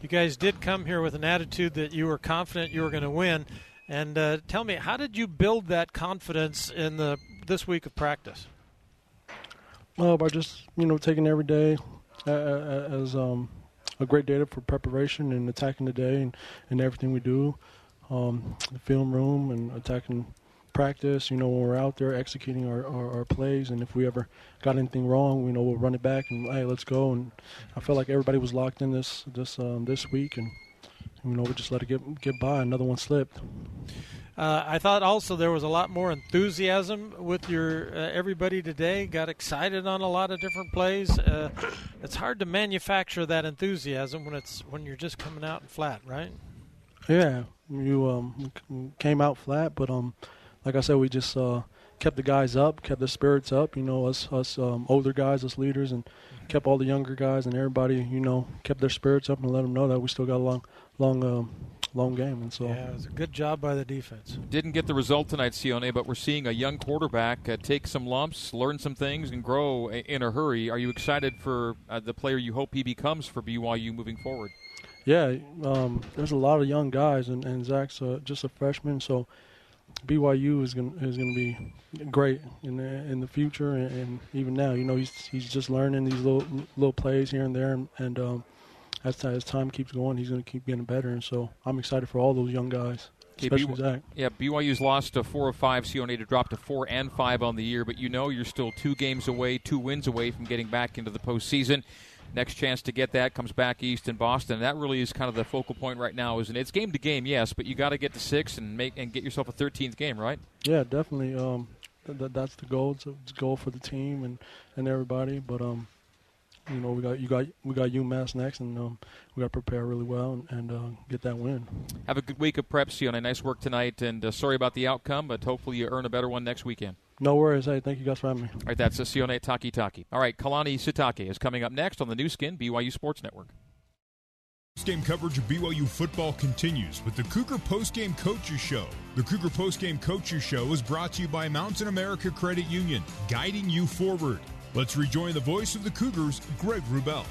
You guys did come here with an attitude that you were confident you were going to win. And uh, tell me, how did you build that confidence in the this week of practice? Well, by just you know taking every day uh, as um, a great day for preparation and attacking the day and, and everything we do, um, the film room and attacking practice. You know when we're out there executing our, our, our, plays, and if we ever got anything wrong, you know we'll run it back and hey, let's go. And I felt like everybody was locked in this this um, this week and you know, we just let it get get by. Another one slipped. Uh, I thought also there was a lot more enthusiasm with your uh, everybody today. Got excited on a lot of different plays. Uh, it's hard to manufacture that enthusiasm when it's when you're just coming out flat, right? Yeah, you um, came out flat, but um, like I said, we just uh, kept the guys up, kept the spirits up. You know, us us um, older guys, us leaders, and kept all the younger guys and everybody. You know, kept their spirits up and let them know that we still got a long long um, long game. And so yeah, it was a good job by the defense. Didn't get the result tonight, Sione, but we're seeing a young quarterback uh, take some lumps, learn some things, and grow in a hurry. Are you excited for uh, the player you hope he becomes for BYU moving forward? Yeah, um, there's a lot of young guys, and, and Zach's uh, just a freshman, so BYU is going is going to be great in the in the future, and, and, even now, you know, he's he's just learning these little little plays here and there, and, and um, as, as time keeps going, he's going to keep getting better. And so I'm excited for all those young guys. Especially Zach. Yeah, BYU's lost to four or five. Sione to drop to four and five on the year, but you know you're still two games away, two wins away from getting back into the postseason. Next chance to get that comes back east in Boston. That really is kind of the focal point right now, isn't it? It's game to game, yes, but you got to get to six and make and get yourself a 13th game, right? Yeah, definitely. Um, th- th- that's the goal. It's a, goal for the team and, and everybody. But um, you know, we got you got we got UMass next, and um, we got to prepare really well and, and uh, get that win. Have a good week of prep, see you on a Nice work tonight, and uh, sorry about the outcome, but hopefully you earn a better one next weekend. No worries. Hey, thank you guys for having me. All right, that's Sione Takitaki. All right, Kalani Sitake is coming up next on the Nu Skin BYU Sports Network. Game coverage of BYU football continues with the Cougar Postgame Coaches Show. The Cougar Postgame Coaches Show is brought to you by Mountain America Credit Union, guiding you forward. Let's rejoin the voice of the Cougars, Greg Wrubell.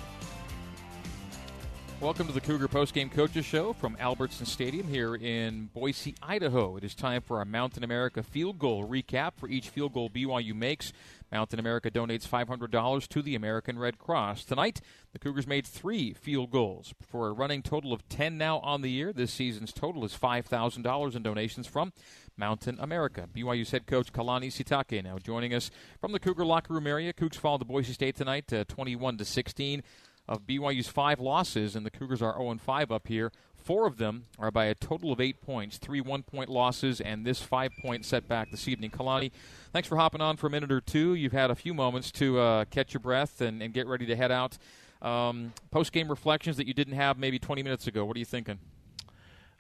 Welcome to the Cougar Postgame Coaches Show from Albertson Stadium here in Boise, Idaho. It is time for our Mountain America field goal recap. For each field goal BYU makes, Mountain America donates $500 to the American Red Cross. Tonight, the Cougars made three field goals for a running total of 10 now on the year. This season's total is $5,000 in donations from Mountain America. BYU's head coach Kalani Sitake now joining us from the Cougar locker room area. Cougs fall to Boise State tonight, uh, 21 to 16. Of BYU's five losses, and the Cougars are 0 5 up here. Four of them are by a total of eight points, three one point losses, and this five point setback this evening. Kalani, thanks for hopping on for a minute or two. You've had a few moments to uh, catch your breath and, and, get ready to head out. Um, Post game reflections that you didn't have maybe 20 minutes ago. What are you thinking?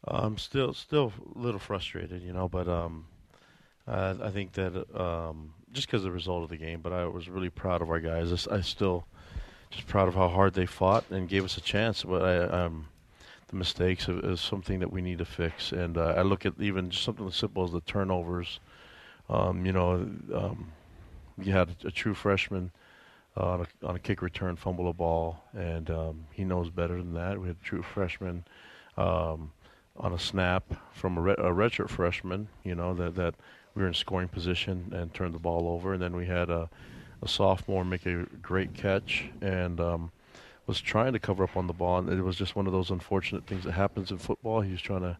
I'm still still a little frustrated, you know, but um, uh, I think that um, just because of the result of the game, but I was really proud of our guys. I, still just proud of how hard they fought and gave us a chance. But I, um, the mistakes is something that we need to fix, and uh, I look at even just something as simple as the turnovers. Um, you know, um, you had a, true freshman. Uh, on, a, on a kick return, fumble a ball, and um, he knows better than that. We had a true freshman um, on a snap from a, re- a redshirt freshman, you know, that, that we were in scoring position and turned the ball over. And then we had a, a sophomore make a great catch and um, was trying to cover up on the ball. And it was just one of those unfortunate things that happens in football. He was trying to,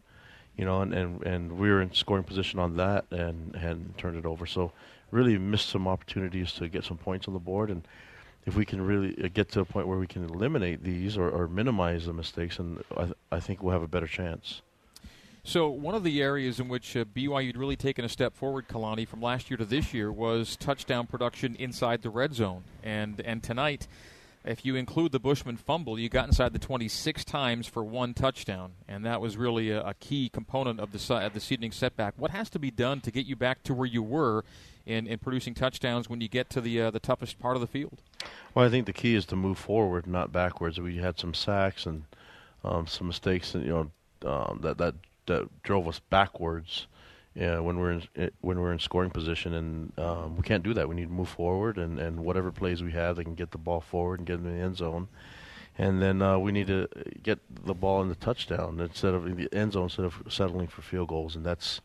you know, and, and, and we were in scoring position on that and, and turned it over. So really missed some opportunities to get some points on the board. And if we can really uh, get to a point where we can eliminate these or, or minimize the mistakes, and I, th- I think we'll have a better chance. So one of the areas in which uh, BYU had really taken a step forward, Kalani, from last year to this year was touchdown production inside the red zone. And and tonight, if you include the Bushman fumble, you got inside the 26 times for one touchdown, and that was really a, a key component of the of the seeding setback. What has to be done to get you back to where you were in, in producing touchdowns when you get to the uh, the toughest part of the field? Well, I think the key is to move forward, not backwards. We had some sacks and um, some mistakes, and you know, um, that that that drove us backwards. Yeah, when we're in eh, when we're in scoring position, and um, we can't do that. We need to move forward, and, and whatever plays we have, they can get the ball forward and get in the end zone, and then uh, we need to get the ball in the touchdown instead of in the end zone instead of settling for field goals, and that's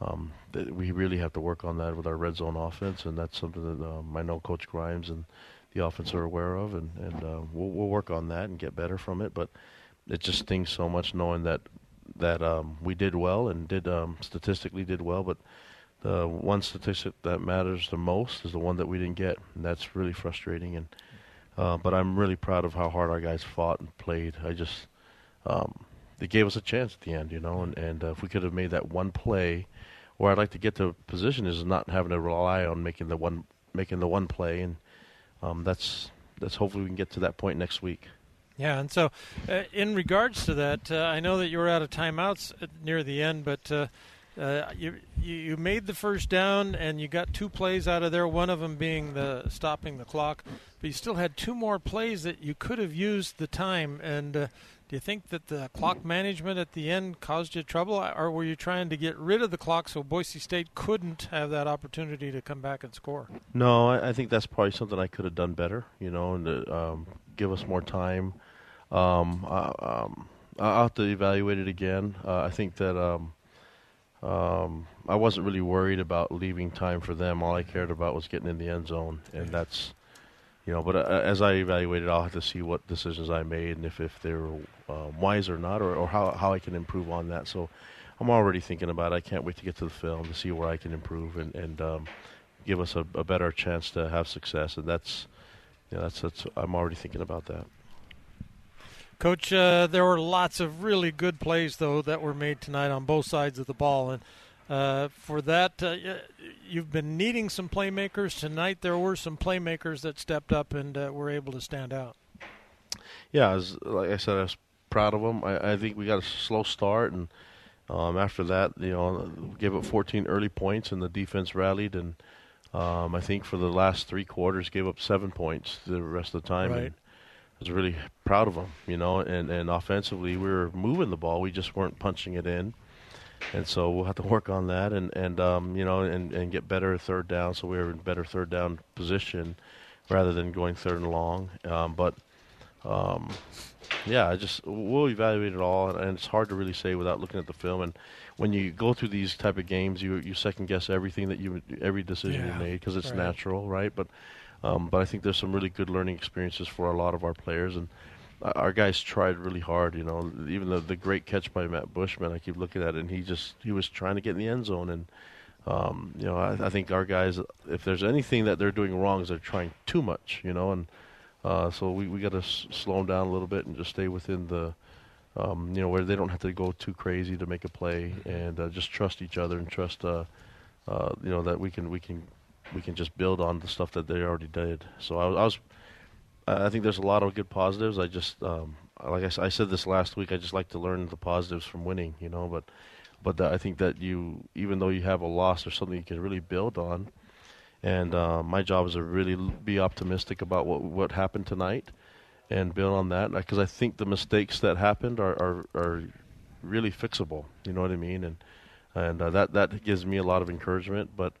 um, we really have to work on that with our red zone offense, and that's something that um, I know Coach Grimes and the offense are aware of, and and uh, we'll we'll work on that and get better from it, but it just stings so much knowing that that um, we did well and did um, statistically did well, but the one statistic that matters the most is the one that we didn't get, and that's really frustrating. And uh, but I'm really proud of how hard our guys fought and played. I just um, they gave us a chance at the end, you know, and and uh, if we could have made that one play, where I'd like to get to position is not having to rely on making the one making the one play, and um, that's that's hopefully we can get to that point next week. Yeah, and so uh, in regards to that, uh, I know that you were out of timeouts near the end, but uh, uh, you you made the first down and you got two plays out of there. One of them being the stopping the clock, but you still had two more plays that you could have used the time. And uh, do you think that the clock management at the end caused you trouble, or were you trying to get rid of the clock so Boise State couldn't have that opportunity to come back and score? No, I, I think that's probably something I could have done better. You know, and um, give us more time. Um, I, um, I'll have to evaluate it again. Uh, I think that um, um, I wasn't really worried about leaving time for them. All I cared about was getting in the end zone, and that's, you know. But uh, as I evaluated, I'll have to see what decisions I made and if if they were um, wise or not, or, or how how I can improve on that. So I'm already thinking about. it. I can't wait to get to the film to see where I can improve and and um, give us a, a better chance to have success. And that's, you know, that's that's I'm already thinking about that. Coach, uh, there were lots of really good plays, though, that were made tonight on both sides of the ball. And uh, for that, uh, you've been needing some playmakers. Tonight, there were some playmakers that stepped up and uh, were able to stand out. Yeah, was, like I said, I was proud of them. I, I think we got a slow start, and um, after that, you know, gave up 14 early points, and the defense rallied. And um, I think for the last three quarters, gave up seven points the rest of the time. Right. And, was really proud of them, you know. And and offensively, we were moving the ball, we just weren't punching it in. And so we'll have to work on that, and and um, you know, and and get better at third down, so we are in better third down position, rather than going third and long. Um, but um, yeah, I just we'll evaluate it all, and it's hard to really say without looking at the film. And when you go through these type of games, you you second guess everything that you every decision Yeah, you made because it's right. natural, right? But um, but I think there's some really good learning experiences for a lot of our players, and our guys tried really hard. You know, even the the great catch by Matt Bushman, I keep looking at it, and he just he was trying to get in the end zone, and um, you know, I, I think our guys, if there's anything that they're doing wrong, is they're trying too much. You know, and uh, so we we got to s- slow them down a little bit and just stay within the. Um, you know where they don't have to go too crazy to make a play, and uh, just trust each other and trust, uh, uh, you know, that we can we can we can just build on the stuff that they already did. So I was, I, was, I think there's a lot of good positives. I just, um, like I said this last week, I just like to learn the positives from winning, you know. But, but that I think that you, even though you have a loss, there's something you can really build on. And uh, my job is to really be optimistic about what what happened tonight, and build on that. Because I think the mistakes that happened are, are are really fixable. You know what I mean? And and uh, that that gives me a lot of encouragement. But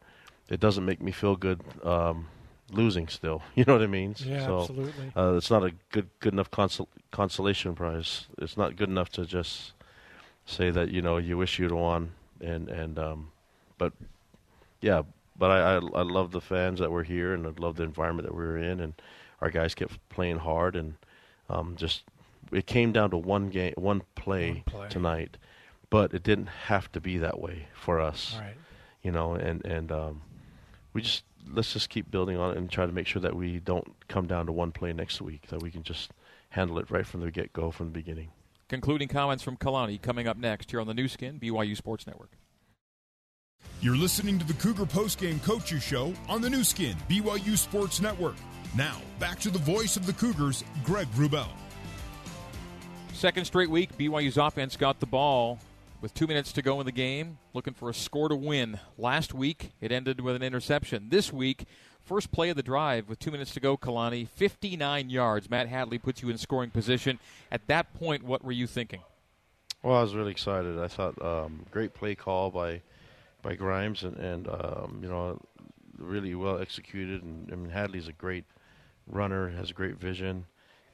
it doesn't make me feel good um, losing still. You know what I mean? Yeah, so, absolutely. Uh, it's not a good good enough consol- consolation prize. It's not good enough to just say that you know you wish you'd won and and um, but yeah. But I, I I love the fans that were here and I love the environment that we were in and our guys kept playing hard and um, just it came down to one game one play, One play. tonight, but it didn't have to be that way for us Right. you know, and and um, we just let's just keep building on it and try to make sure that we don't come down to one play next week. That we can just handle it right from the get go, from the beginning. Concluding comments from Kalani coming up next here on the Nu Skin, BYU Sports Network. You're listening to the Cougar Postgame Coaches Show on the Nu Skin, BYU Sports Network. Now, back to the voice of the Cougars, Greg Wrubell. Second straight week, BYU's offense got the ball with two minutes to go in the game, looking for a score to win. Last week, it ended with an interception. This week, First play of the drive with two minutes to go, Kalani, 59 yards. Matt Hadley puts you in scoring position. At that point, what were you thinking? Well, I was really excited. I thought um, great play call by by Grimes and, and um, you know really well executed. And I mean Hadley's a great runner, has a great vision,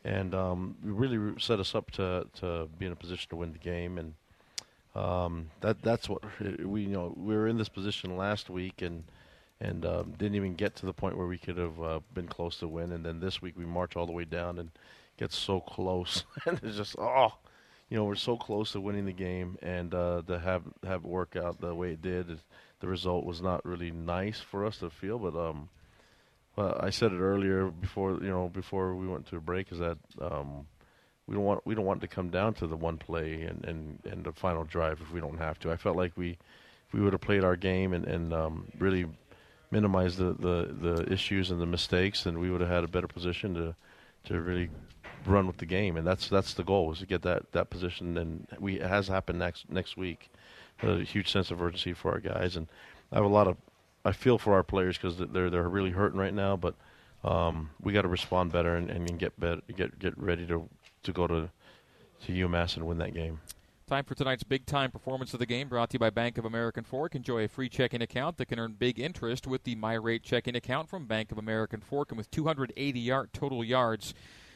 and um, really set us up to to be in a position to win the game. And um, that that's what we you know we were in this position last week and and um, didn't even get to the point where we could have uh, been close to win. And then this week we march all the way down and get so close, and it's just oh, you know we're so close to winning the game, and uh, to have have it work out the way it did, the result was not really nice for us to feel. But um, well, I said it earlier before you know before we went to a break is that um, we don't want we don't want to come down to the one play and, and, and the final drive if we don't have to. I felt like we if we would have played our game and, and um, really minimized the, the, the issues and the mistakes, then we would have had a better position to to really run with the game. And that's that's the goal is to get that, that position. And we it has happened next next week. A huge sense of urgency for our guys, and I have a lot of I feel for our players because they're they're really hurting right now, but. Um, we got to respond better and, and get better, get get ready to to go to to UMass and win that game. Time for tonight's big time performance of the game brought to you by Bank of American Fork. Enjoy a free checking account that can earn big interest with the MyRate checking account from Bank of American Fork. And with 280 yard total yards,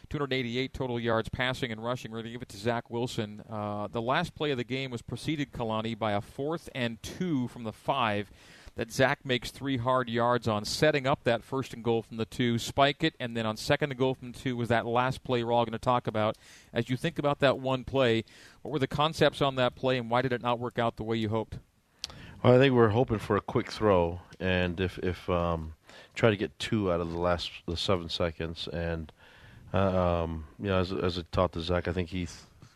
288 total yards passing and rushing, we're going to give it to Zach Wilson. Uh, the last play of the game was preceded, Kalani, by a fourth and two from the five that Zach makes three hard yards on, setting up that first and goal from the two, spike it, and then on second and goal from two was that last play we're all going to talk about. As you think about that one play, what were the concepts on that play, and why did it not work out the way you hoped? Well, I think we're hoping for a quick throw, and if if um, try to get two out of the last the seven seconds, and uh, um, you know, as as I talked to Zach, I think he th-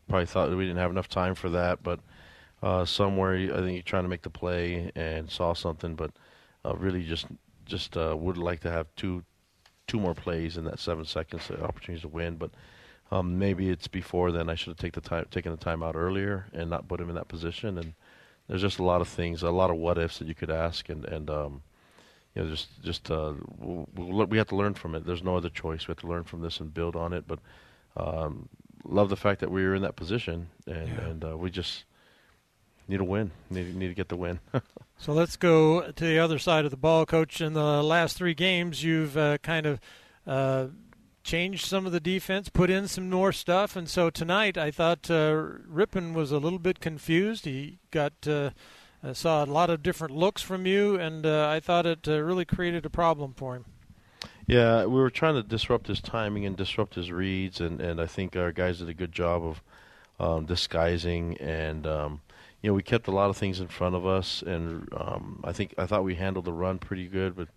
probably thought we didn't have enough time for that, but uh, somewhere. I think you're trying to make the play and saw something, but uh, really just just uh, would like to have two two more plays in that seven seconds, uh, opportunities to win. But um, maybe it's before then. I should have taken the time taken the time out earlier and not put him in that position. And there's just a lot of things, a lot of what ifs that you could ask, and and um, you know just just uh, we'll, we have to learn from it. There's no other choice. We have to learn from this and build on it. But um, love the fact that we were in that position, and yeah. and uh, we just need a win. Need need to get the win. so let's go to the other side of the ball, coach. In the last three games, you've uh, kind of uh, changed some of the defense, put in some more stuff, and so tonight I thought uh, Rypien was a little bit confused. He got. Uh, saw a lot of different looks from you, and uh, I thought it uh, really created a problem for him. Yeah, we were trying to disrupt his timing and disrupt his reads, and, and I think our guys did a good job of um, disguising and um, you know, we kept a lot of things in front of us, and um, I think I thought we handled the run pretty good, but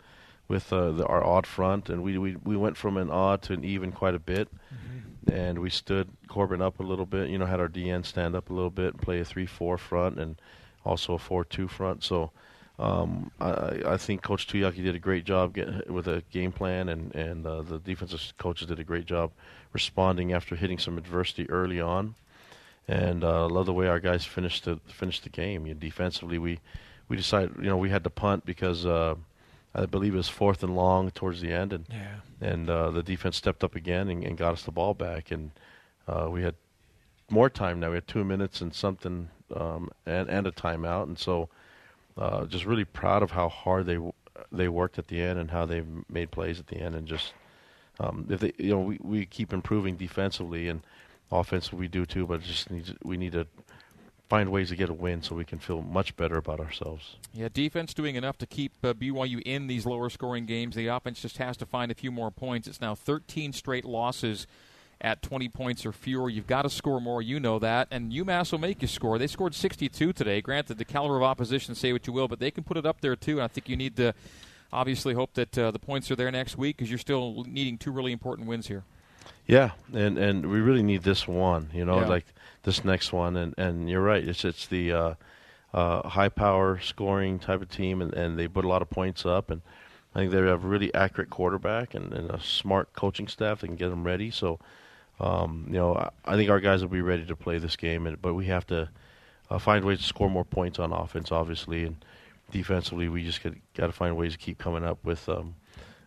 with uh, the, our odd front, and we, we we went from an odd to an even quite a bit, mm-hmm. and we stood Corbin up a little bit. You know, had our DN stand up a little bit and play a three-four front, and also a four-two front. So. Um, I, I think Coach Tuiaki did a great job get, with a game plan, and and uh, the defensive coaches did a great job responding after hitting some adversity early on and uh, love the way our guys finished the finished the game. You know, defensively, we we decided you know we had to punt because uh, I believe it was fourth and long towards the end, and yeah. and uh, the defense stepped up again and, and got us the ball back, and uh, we had more time now. We had two minutes and something, um, and and a timeout, and so uh, just really proud of how hard they they worked at the end and how they made plays at the end, and just um, if they you know we we keep improving defensively and offense we do too, but just need we need to find ways to get a win so we can feel much better about ourselves. Yeah, defense doing enough to keep uh, BYU in these lower scoring games. The offense just has to find a few more points. It's now 13 straight losses at 20 points or fewer. You've got to score more. You know that. And UMass will make you score. They scored 62 today. Granted, the caliber of opposition, say what you will, but they can put it up there too. And I think you need to obviously hope that uh, the points are there next week because you're still needing two really important wins here. Yeah, and and we really need this one, you know, yeah. like this next one, and and you're right. It's it's the uh, uh, high power scoring type of team, and and they put a lot of points up, and I think they have a really accurate quarterback and, and a smart coaching staff that can get them ready. So, um, you know, I, I, think our guys will be ready to play this game, and, but we have to uh, find ways to score more points on offense, obviously, and defensively, we just got to find ways to keep coming up with. Um,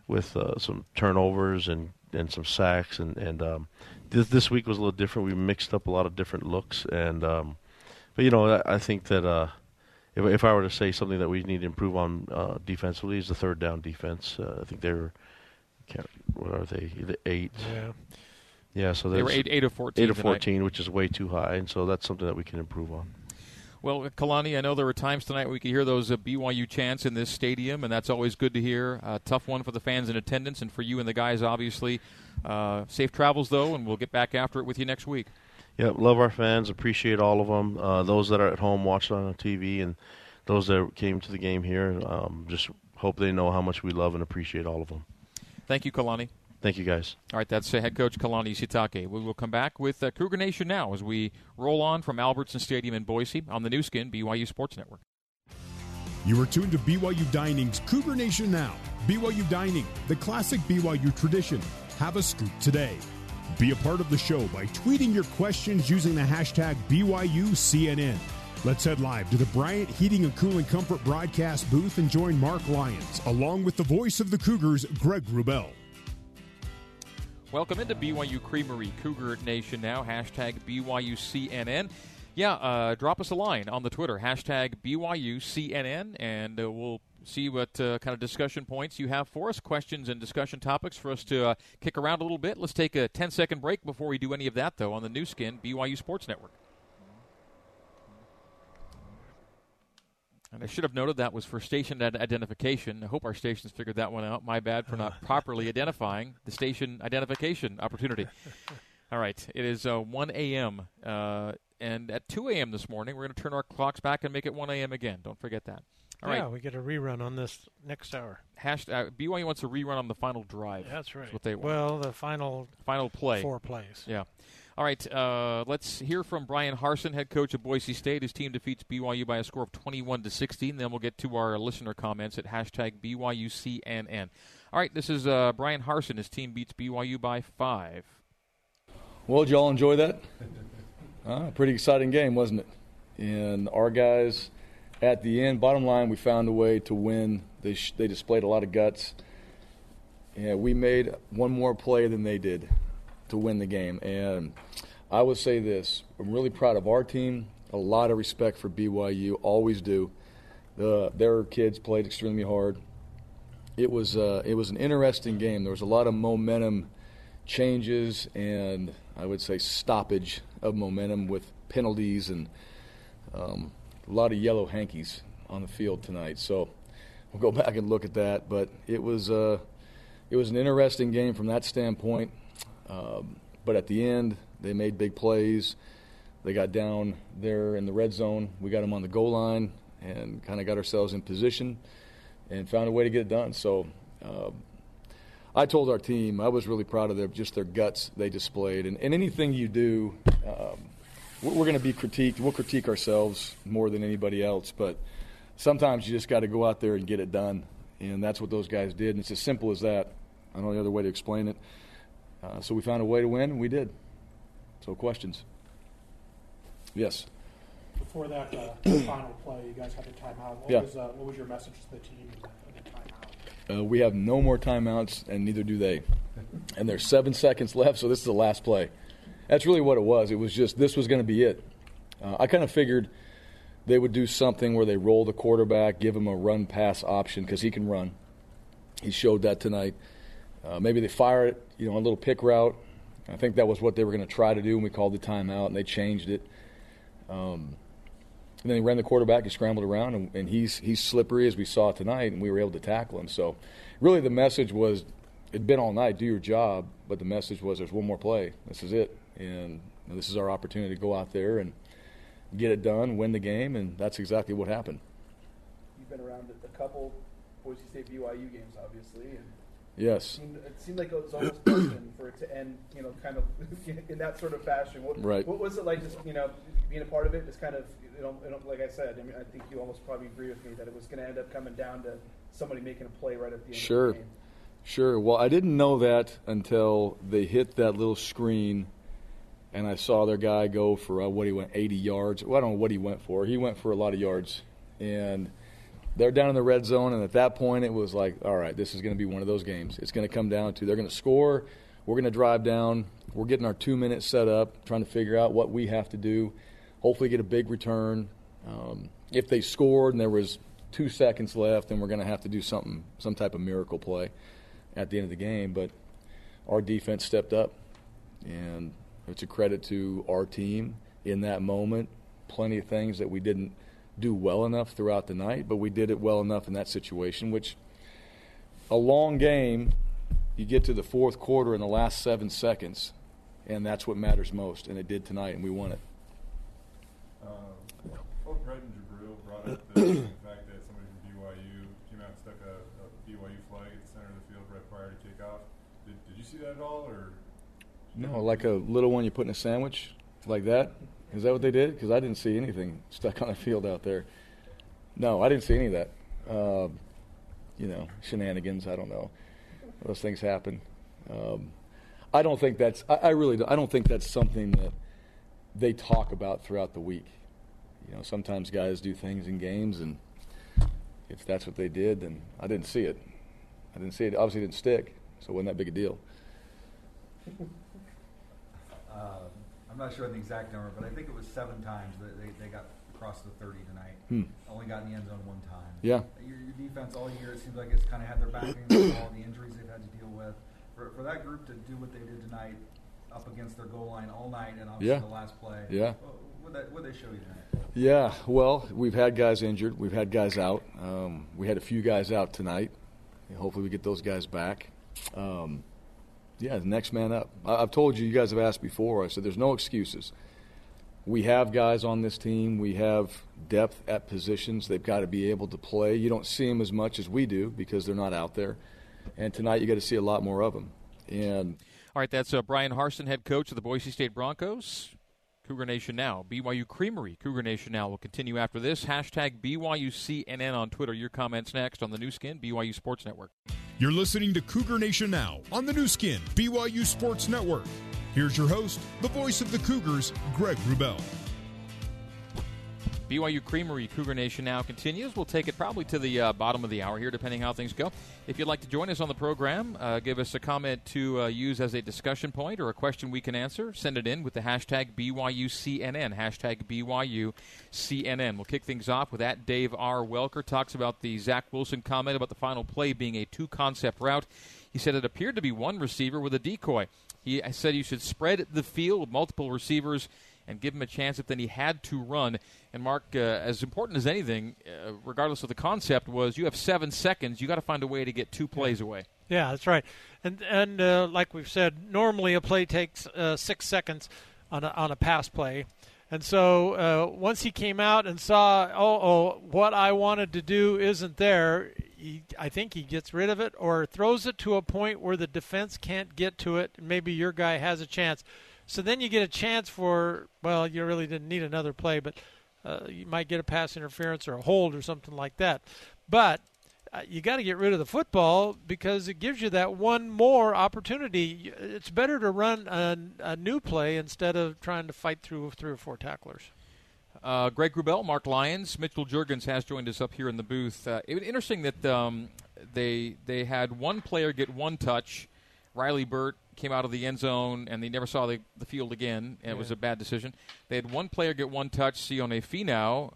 with uh, some turnovers and, and some sacks. And and um, this this week was a little different. We mixed up a lot of different looks. And um, but you know I, I think that uh, if if I were to say something that we need to improve on uh, defensively is the third down defense. Uh, I think they're can't, what are they the eight. Yeah. Yeah, so They were eight- eight of 14 Eight of tonight. fourteen, which is way too high, and so that's something that we can improve on. Well, Kalani, I know there were times tonight we could hear those uh, BYU chants in this stadium, and that's always good to hear. Uh, tough one for the fans in attendance and for you and the guys, obviously. Uh, safe travels, though, and we'll get back after it with you next week. Yeah, love our fans, appreciate all of them. Uh, those that are at home watching on TV, and those that came to the game here. Um, just hope they know how much we love and appreciate all of them. Thank you, Kalani. Thank you, guys. All right, that's uh, head coach Kalani Sitake. We will come back with uh, Cougar Nation now as we roll on from Albertson Stadium in Boise on the Nu Skin BYU Sports Network. You are tuned to BYU Dining's Cougar Nation Now. BYU Dining, the classic BYU tradition. Have a scoop today. Be a part of the show by tweeting your questions using the hashtag BYUCNN. Let's head live to the Bryant Heating and Cooling Comfort broadcast booth and join Marc Lyons, along with the voice of the Cougars, Greg Wrubell. Welcome into BYU Creamery Cougar Nation now. Hashtag BYUCNN. Yeah, uh, drop us a line on the Twitter. Hashtag BYUCNN, and uh, we'll see what uh, kind of discussion points you have for us, questions and discussion topics for us to uh, kick around a little bit. Let's take a 10 second break before we do any of that, though, on the Nu Skin BYU Sports Network. And I should have noted that was for station ad- identification. I hope our stations figured that one out. My bad for not properly identifying the station identification opportunity. All right, it is uh, 1 a.m. Uh, and at 2 a.m. this morning, we're going to turn our clocks back and make it 1 a.m. again. Don't forget that. All yeah, right, we get a rerun on this next hour. Hashtag, uh, BYU wants a rerun on the final drive. That's right. what they want. Well, the final final play. four plays. Yeah. All right, uh, let's hear from Bryan Harsin, head coach of Boise State. His team defeats BYU by a score of 21 to 16. Then we'll get to our listener comments at hashtag BYUCNN. All right, this is uh, Bryan Harsin. His team beats BYU by five. Well, did y'all enjoy that? Uh, pretty exciting game, wasn't it? And our guys, at the end, bottom line, we found a way to win. They sh- they displayed a lot of guts. Yeah, we made one more play than they did to win the game. And I would say this: I'm really proud of our team. A lot of respect for BYU. Always do. The, their kids played extremely hard. It was uh, it was an interesting game. There was a lot of momentum changes and I would say stoppage of momentum with penalties and um, a lot of yellow hankies on the field tonight. So we'll go back and look at that. But it was uh, it was an interesting game from that standpoint. Um, but at the end, they made big plays. They got down there in the red zone. We got them on the goal line and kind of got ourselves in position and found a way to get it done. So. Uh, I told our team I was really proud of their just their guts they displayed, and, and anything you do, um, we're, we're going to be critiqued. We'll critique ourselves more than anybody else, but sometimes you just got to go out there and get it done, and that's what those guys did. And it's as simple as that. I don't know the other way to explain it. Uh, so we found a way to win, and we did. So questions? Yes. Before that uh, final play, you guys had a timeout. What, Yeah. was, uh, what was your message to the team the, timeout? Uh, we have no more timeouts, and neither do they. And there's seven seconds left, so this is the last play. That's really what it was. It was just this was going to be it. Uh, I kind of figured they would do something where they roll the quarterback, give him a run pass option because he can run. He showed that tonight. Uh, maybe they fire it, you know, a little pick route. I think that was what they were going to try to do, and we called the timeout, and they changed it. Um, and then he ran the quarterback. He scrambled around, and, and he's he's slippery as we saw tonight, and we were able to tackle him. So, really, the message was, it'd been all night. Do your job, but the message was, there's one more play. This is it, and this is our opportunity to go out there and get it done, win the game, and that's exactly what happened. You've been around a couple Boise State BYU games, obviously, and Yes. it seemed, it seemed like it was almost destined for it to end, you know, kind of in that sort of fashion. What, Right. What was it like, just you know, being a part of it? Just kind of, you know, you know, like I said, I mean, I think you almost probably agree with me that it was going to end up coming down to somebody making a play right at the end. Sure. Of the game. Sure. Well, I didn't know that until they hit that little screen, and I saw their guy go for uh, what he went 80 yards. Well, I don't know what he went for. He went for a lot of yards, and They're down in the red zone, and at that point, it was like, all right, this is going to be one of those games. It's going to come down to they're going to score, we're going to drive down, we're getting our two minutes set up, trying to figure out what we have to do, hopefully get a big return. Um, if they scored and there was two seconds left, then we're going to have to do something, some type of miracle play at the end of the game. But our defense stepped up, and it's a credit to our team in that moment. Plenty of things that we didn't do well enough throughout the night, but we did it well enough in that situation, which a long game, you get to the fourth quarter in the last seven seconds, and that's what matters most. And it did tonight, and we won it. Uh, both Brett and Jabril brought up the, the fact that somebody from BYU came out and stuck a, a BYU flag at the center of the field right prior to kickoff. Did, did you see that at all, or? No, like a little one you put in a sandwich, like that. Is that what they did? Because I didn't see anything stuck on the field out there. No, I didn't see any of that. Uh, you know, shenanigans. I don't know. Those things happen. Um, I don't think that's. I, I really. Don't, I don't think that's something that they talk about throughout the week. You know, sometimes guys do things in games, and if that's what they did, then I didn't see it. I didn't see it. Obviously, it didn't stick, so it wasn't that big a deal. Uh, I'm not sure of the exact number, but I think it was seven times that they, they got across the 30 tonight. Hmm. Only got in the end zone one time. Yeah. Your, your defense all year, it seems like it's kind of had their back against all the injuries they've had to deal with. For, for that group to do what they did tonight, up against their goal line all night, and obviously Yeah. the last play. Yeah. What they, what they show you tonight? Yeah, well, we've had guys injured. We've had guys out. Um, we had a few guys out tonight. Hopefully, we get those guys back. Um, yeah, the next man up. I, I've told you, you guys have asked before. I said there's no excuses. We have guys on this team. We have depth at positions. They've got to be able to play. You don't see them as much as we do because they're not out there. And tonight, you got to see a lot more of them. And All right, that's uh, Bryan Harsin, head coach of the Boise State Broncos. Cougar Nation Now. BYU Creamery. Cougar Nation Now will continue after this. Hashtag BYUCNN on Twitter. Your comments next on the Nu Skin, BYU Sports Network. You're listening to Cougar Nation Now on the Nu Skin, BYU Sports Network. Here's your host, the voice of the Cougars, Greg Wrubell. BYU Creamery Cougar Nation now continues. We'll take it probably to the uh, bottom of the hour here, depending how things go. If you'd like to join us on the program, uh, give us a comment to uh, use as a discussion point or a question we can answer, send it in with the hashtag BYUCNN. Hashtag BYUCNN. We'll kick things off with that Dave R. Welker talks about the Zach Wilson comment about the final play being a two concept route. He said it appeared to be one receiver with a decoy. He said you should spread the field with multiple receivers and give him a chance if then he had to run. And Mark, uh, as important as anything, uh, regardless of the concept, was you have seven seconds. You got to find a way to get two plays away. Yeah, that's right. And and uh, like we've said, normally a play takes uh, six seconds on a, on a pass play. And so uh, once he came out and saw, oh, oh, what I wanted to do isn't there, he, I think he gets rid of it or throws it to a point where the defense can't get to it. Maybe your guy has a chance. So then you get a chance for, well, you really didn't need another play, but uh, you might get a pass interference or a hold or something like that. But uh, you got to get rid of the football because it gives you that one more opportunity. It's better to run a, a new play instead of trying to fight through three or four tacklers. Uh, Greg Wrubell, Marc Lyons, Mitchell Juergens has joined us up here in the booth. Uh, it was interesting that um, they they had one player get one touch. Riley Burt came out of the end zone and they never saw the, the field again. And It was a bad decision. They had one player get one touch. Sione Finau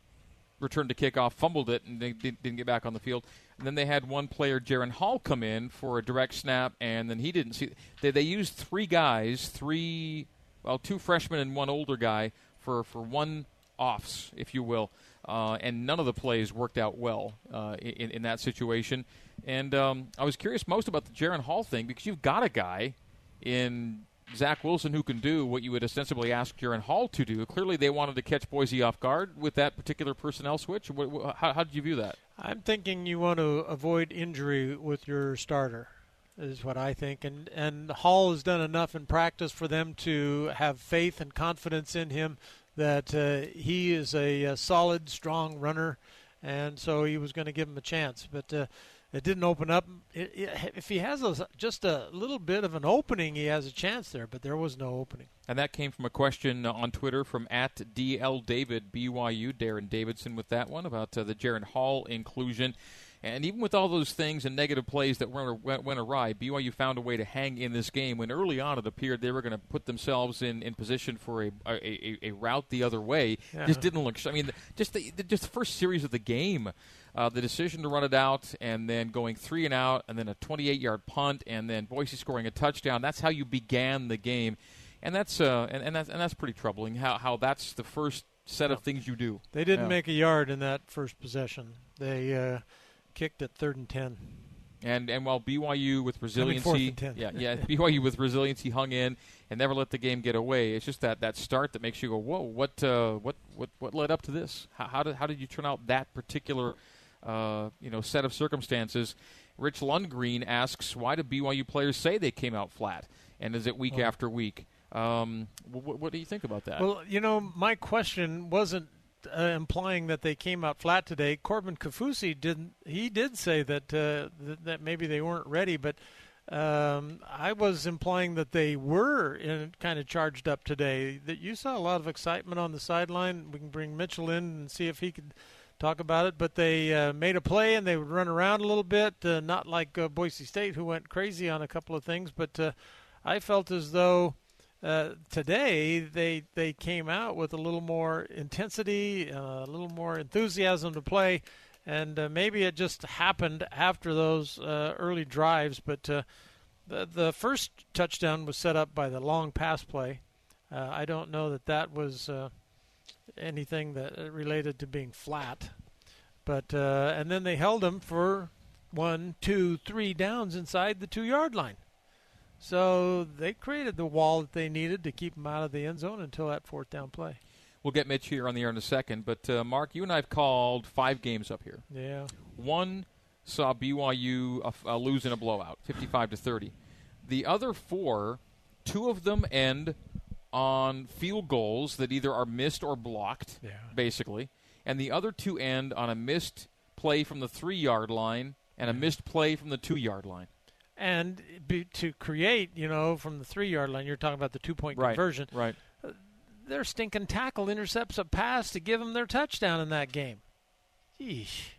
returned to kickoff, fumbled it, and they didn't, didn't get back on the field. And then they had one player, Jaren Hall, come in for a direct snap, and then he didn't see. They, they used three guys, three, well, two freshmen and one older guy for, for one offs, if you will. Uh, and none of the plays worked out well uh, in, in that situation. And um, I was curious most about the Jaren Hall thing because you've got a guy in Zach Wilson who can do what you would ostensibly ask Jaren Hall to do. Clearly, they wanted to catch Boise off guard with that particular personnel switch. What, what, how, how did you view that? I'm thinking you want to avoid injury with your starter, is what I think. And and Hall has done enough in practice for them to have faith and confidence in him that uh, he is a, a solid, strong runner, and so he was going to give him a chance. But uh, it didn't open up. It, it, if he has a, just a little bit of an opening, he has a chance there. But there was no opening. And that came from a question on Twitter from at DL David BYU Darren Davidson with that one about uh, the Jaren Hall inclusion. And even with all those things and negative plays that went, went, went, awry, BYU found a way to hang in this game when early on it appeared they were going to put themselves in, in position for a, a, a, a route the other way. Yeah. Just didn't look. I mean, just the, just the first series of the game, uh, the decision to run it out and then going three and out and then a 28 yard punt and then Boise scoring a touchdown. That's how you began the game. And that's uh, and, and that's and that's pretty troubling. How how that's the first set of things you do. They didn't Yeah. make a yard in that first possession. They uh, kicked at third and ten. And and while BYU with I mean, fourth resiliency, and 10. yeah, yeah, BYU with resiliency hung in and never let the game get away. It's just that, that start that makes you go, whoa, what uh, what what what led up to this? How, how did how did you turn out that particular uh, you know set of circumstances? Rich Lundgreen asks, why do BYU players say they came out flat? And is it week Well- after week? Um, what, what do you think about that? Well, you know, my question wasn't uh, implying that they came out flat today. Corbin Kaufusi didn't. He did say that uh, th- that maybe they weren't ready, but um, I was implying that they were in, kind of charged up today. That you saw a lot of excitement on the sideline. We can bring Mitchell in and see if he could talk about it. But they uh, made a play and they would run around a little bit, uh, not like uh, Boise State, who went crazy on a couple of things. But uh, I felt as though uh, today they they came out with a little more intensity, uh, a little more enthusiasm to play, and uh, maybe it just happened after those uh, early drives. But uh, the the first touchdown was set up by the long pass play. I don't know that that was anything that related to being flat, but and then they held them for one, two, three downs inside the two yard line. So they created the wall that they needed to keep them out of the end zone until that fourth down play. We'll get Mitch here on the air in a second, but uh, Mark, you and I have called five games up here. Yeah. One saw BYU uh, uh, lose in a blowout, 55 to 30. The other four, two of them end on field goals that either are missed or blocked, Yeah. basically, and the other two end on a missed play from the three yard line and a missed play from the two yard line. And be, to create, you know, from the three yard line, you're talking about the two point Right, conversion. right. Uh, their stinking tackle intercepts a pass to give them their touchdown in that game. Yeesh.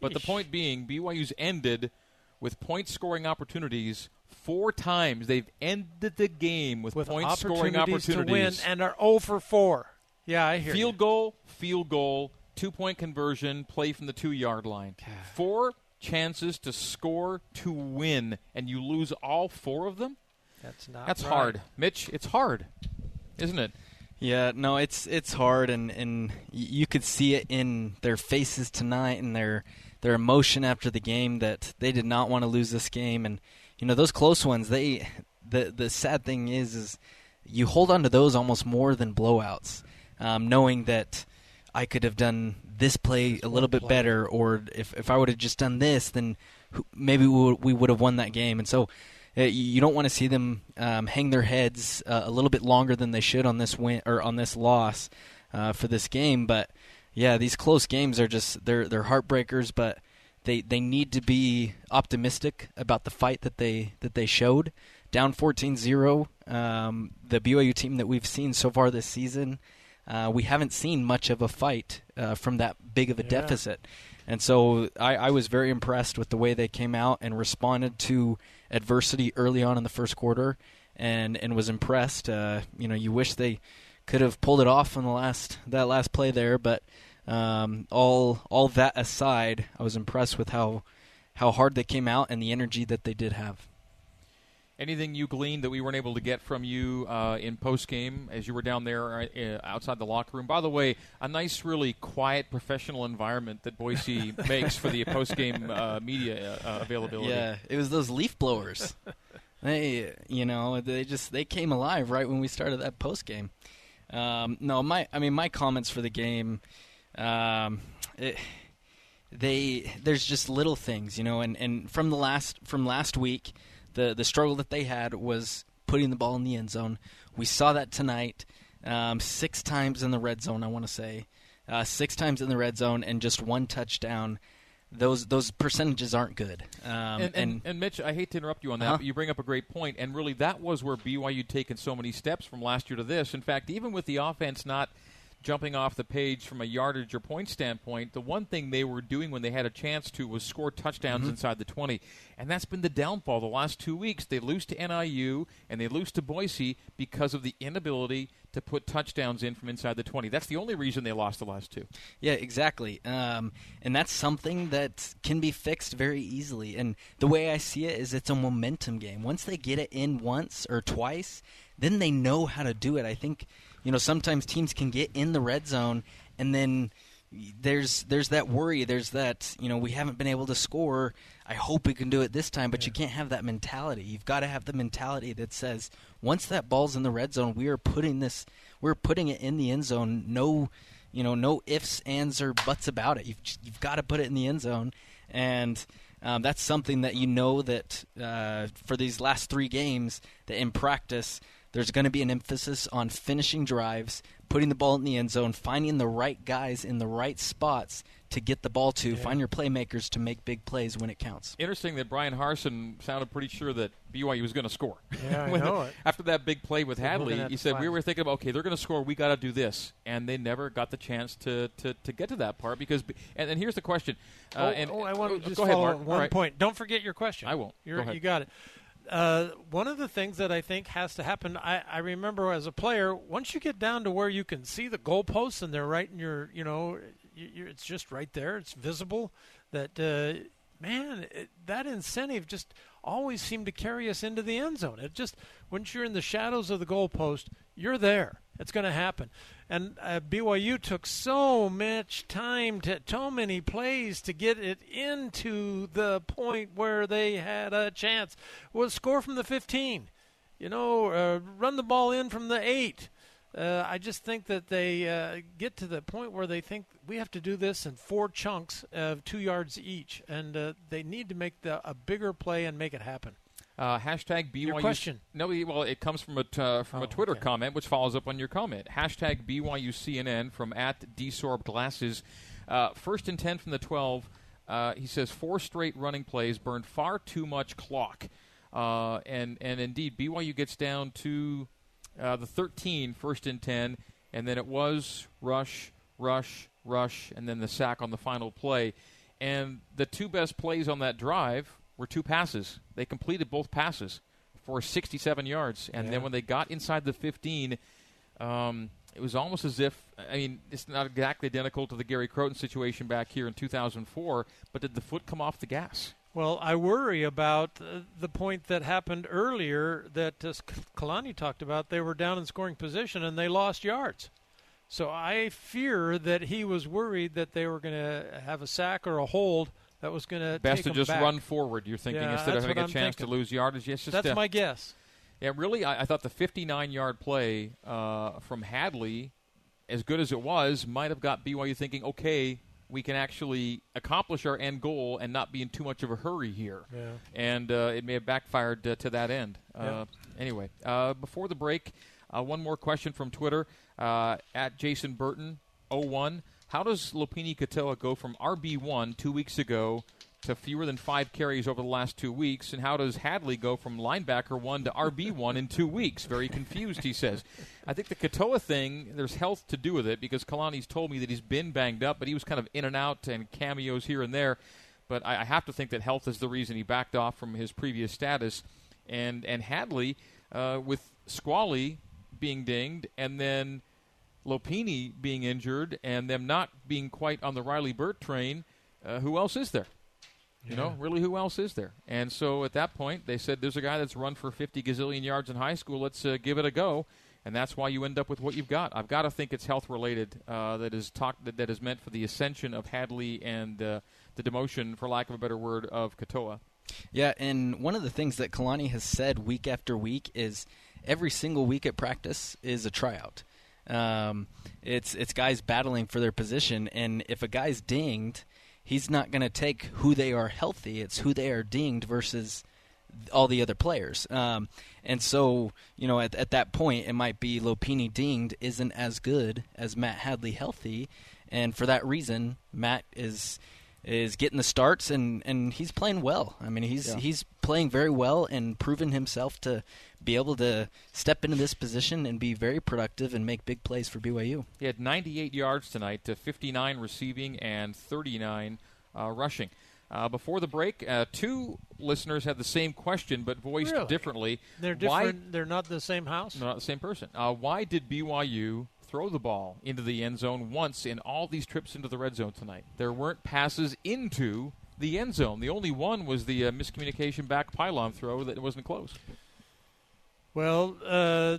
But the point being, BYU's ended with point scoring opportunities four times. They've ended the game with, With point scoring opportunities to win and are 0 for 4. Yeah, I hear field you. goal, field goal, two point conversion, play from the two yard line. Four chances to score to win, and you lose all four of them? That's not That's right. hard. Mitch, it's hard, isn't it? Yeah, no, it's it's hard, and and you could see it in their faces tonight and their their emotion after the game that they did not want to lose this game, and you know those close ones. They the the sad thing is is you hold on to those almost more than blowouts, um, knowing that I could have done this play a little bit better, or if if I would have just done this, then maybe we would, have won that game, and so. Uh, you you don't want to see them um, hang their heads uh, a little bit longer than they should on this win or on this loss uh, for this game. But yeah, these close games are just they're they're heartbreakers. But they they need to be optimistic about the fight that they that they showed. Down 14-0, um, the BYU team that we've seen so far this season, uh, we haven't seen much of a fight uh, from that big of a Yeah. deficit. And so I, I was very impressed with the way they came out and responded to adversity early on in the first quarter, and and was impressed. Uh, you know, you wish they could have pulled it off on the last that last play there, but um, all all that aside, I was impressed with how how hard they came out and the energy that they did have. Anything you gleaned that we weren't able to get from you uh, in post game as you were down there uh, outside the locker room? By the way, a nice, really quiet, professional environment that Boise makes for the post game uh, media uh, availability. Yeah, it was those leaf blowers. they, you know, they just they came alive right when we started that post game. Um, no, my, I mean, my comments for the game, um, it, they there's just little things, you know, and, and from the last from last week, the the struggle that they had was putting the ball in the end zone. We saw that tonight, um, six times in the red zone. I want to say, uh, six times in the red zone and just one touchdown. those those percentages aren't good. Um, and, and, and Mitch, I hate to interrupt you on that, Uh-huh. but you bring up a great point. point, and really that was where BYU taken so many steps from last year to this. In fact, even with the offense not jumping off the page from a yardage or point standpoint, the one thing they were doing when they had a chance to was score touchdowns Mhm. inside the 20. And that's been the downfall the last two weeks. They lose to NIU and they lose to Boise because of the inability to put touchdowns in from inside the 20. That's the only reason they lost the last two. Yeah, exactly. Um, and that's something that can be fixed very easily. And the way I see it is it's a momentum game. Once they get it in once or twice, then they know how to do it. I think, you know, sometimes teams can get in the red zone and then there's there's that worry there's that you know we haven't been able to score. I hope we can do it this time but you can't have that mentality. You've got to have the mentality that says once that ball's in the red zone we are putting this we're putting it in the end zone. No you know no ifs ands or buts about it. You've, you've got to put it in the end zone. And um, that's something that you know that uh, for these last three games that in practice there's going to be an emphasis on finishing drives, putting the ball in the end zone, finding the right guys in the right spots to get the ball to, find your playmakers to make big plays when it counts. Interesting that Bryan Harsin sounded pretty sure that BYU was going to score. Yeah, I When- know it. After that big play with They're Hadley, he the said we were thinking about okay, they're going to score. We got to do this, and they never got the chance to, to, to get to that part because. And, and here's the question. Uh, oh, and oh, I want to just go ahead, Mark. one right. point. Don't forget your question. I won't. You're, Go ahead. You got it. Uh, one of the things that I think has to happen, I, I remember as a player, once you get down to where you can see the goalposts and they're right in your, you know, you, it's just right there, it's visible. That uh, man, it, that incentive just always seemed to carry us into the end zone. It just once you're in the shadows of the goalpost, you're there. It's going to happen. And uh, BYU took so much time to so many plays to get it into the point where they had a chance. Was score from the 15. You know, uh, run the ball in from the eight. Uh, I just think that they uh, get to the point where they think we have to do this in four chunks of two yards each, and uh, they need to make the, a bigger play and make it happen. Uh, hashtag BYU. Your question. No, well, it comes from a t- uh, from Oh, a Twitter comment, which follows up on your comment. Hashtag BYU CNN from at Desorb Glasses. Uh, first and ten from the twelve. Uh, he says four straight running plays burned far too much clock, uh, and and indeed BYU gets down to uh, the 13, first and ten, and then it was rush, rush, rush, and then the sack on the final play. And the two best plays on that drive were two passes. They completed both passes for 67 yards. And Yeah. then when they got inside the 15, um, it was almost as if, I mean, it's not exactly identical to the Gary Crowton situation back here in 2004, but did the foot come off the gas? Well, I worry about uh, the point that happened earlier that uh, Kalani talked about. They were down in scoring position and they lost yards. So I fear that he was worried that they were going to have a sack or a hold that was going to Best to just back. run forward, you're thinking, Yeah, instead of having a I'm chance thinking. to lose yardage. Yes, just That's uh, my guess. Yeah, really, I, I thought the 59 yard play uh, from Hadley, as good as it was, might have got BYU thinking, okay, we can actually accomplish our end goal and not be in too much of a hurry here. Yeah. And uh, it may have backfired uh, to that end. Uh, Yeah. Anyway, uh, before the break, uh, one more question from Twitter uh, at Jason Burton 01. How does Lopini Katoa go from RB1 two weeks ago to fewer than five carries over the last two weeks? And how does Hadley go from linebacker one to RB1 in two weeks? Very confused, he says. I think the Katoa thing, there's health to do with it because Kalani's told me that he's been banged up, but he was kind of in and out and cameos here and there. But I, I have to think that health is the reason he backed off from his previous status. And, and Hadley, uh, with Squally being dinged, and then Lopini being injured and them not being quite on the Riley Burt train, uh, who else is there? You know, really, who else is there? And so at that point, they said, "There's a guy that's run for 50 gazillion yards in high school. Let's uh, give it a go." And that's why you end up with what you've got. I've got to think it's health related. Uh, that is talk that, that is meant for the ascension of Hadley and uh, the demotion, for lack of a better word, of Katoa. Yeah, and one of the things that Kalani has said week after week is every single week at practice is a tryout. Um, it's it's guys battling for their position, and if a guy's dinged, he's not going to take who they are healthy. It's who they are dinged versus all the other players. Um, and so, you know, at, at that point, it might be Lopini dinged isn't as good as Matt Hadley healthy, and for that reason, Matt is is getting the starts and, and he's playing well. I mean, he's Yeah. he's playing very well and proven himself to be able to step into this position and be very productive and make big plays for BYU. He had 98 yards tonight, to 59 receiving and 39 uh, rushing. Uh, before the break, uh, two listeners had the same question but voiced Really? differently. They're Why- different. They're not the same house. No, not the same person. Uh, why did BYU throw the ball into the end zone once in all these trips into the red zone tonight? There weren't passes into the end zone. The only one was the uh, miscommunication back pylon throw that wasn't close. Well, uh,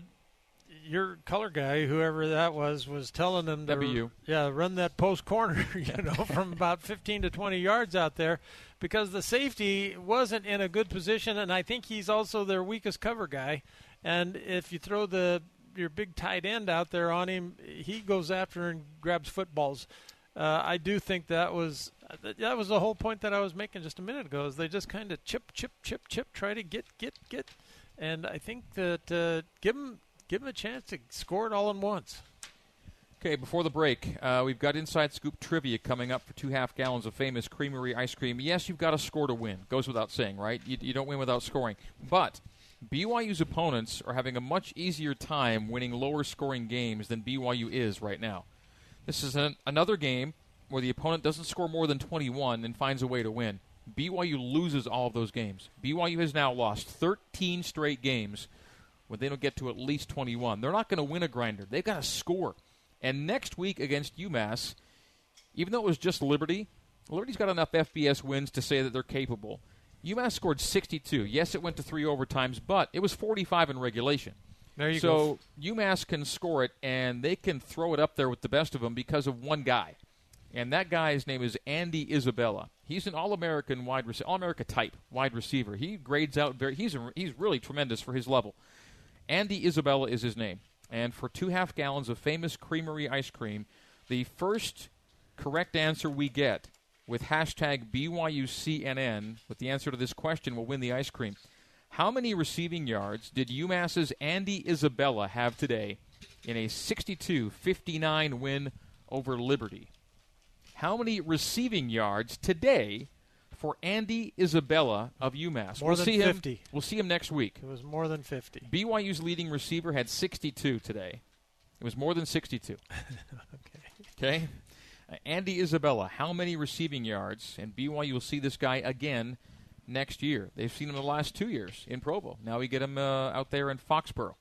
your color guy, whoever that was, was telling them to you. yeah run that post corner, you know, from about 15 to 20 yards out there, because the safety wasn't in a good position, and I think he's also their weakest cover guy. And if you throw the your big tight end out there on him, he goes after and grabs footballs. Uh, I do think that was that was the whole point that I was making just a minute ago. Is they just kind of chip, chip, chip, chip, try to get, get, get, and I think that uh, give them give them a chance to score it all in once. Okay, before the break, uh, we've got Inside Scoop trivia coming up for two half gallons of famous Creamery ice cream. Yes, you've got to score to win. Goes without saying, right? You, you don't win without scoring. But BYU's opponents are having a much easier time winning lower scoring games than BYU is right now. This is an, another game where the opponent doesn't score more than 21 and finds a way to win. BYU loses all of those games. BYU has now lost 13 straight games when they don't get to at least 21. They're not going to win a grinder. They've got to score. And next week against UMass, even though it was just Liberty, Liberty's got enough FBS wins to say that they're capable. UMass scored 62. Yes, it went to three overtimes, but it was 45 in regulation. There you so UMass can score it, and they can throw it up there with the best of them because of one guy. And that guy's name is Andy Isabella. He's an All-American wide receiver, All-America type wide receiver. He grades out very. He's a, he's really tremendous for his level. Andy Isabella is his name. And for two half gallons of famous creamery ice cream, the first correct answer we get with hashtag BYUCNN with the answer to this question will win the ice cream. How many receiving yards did UMass's Andy Isabella have today in a 62 59 win over Liberty? How many receiving yards today for Andy Isabella of UMass? More we'll than see 50. him. We'll see him next week. It was more than 50. BYU's leading receiver had 62 today. It was more than 62. okay. Uh, Andy Isabella, how many receiving yards? And BYU will see this guy again next year. They've seen him the last two years in Provo. Now we get him uh, out there in Foxborough.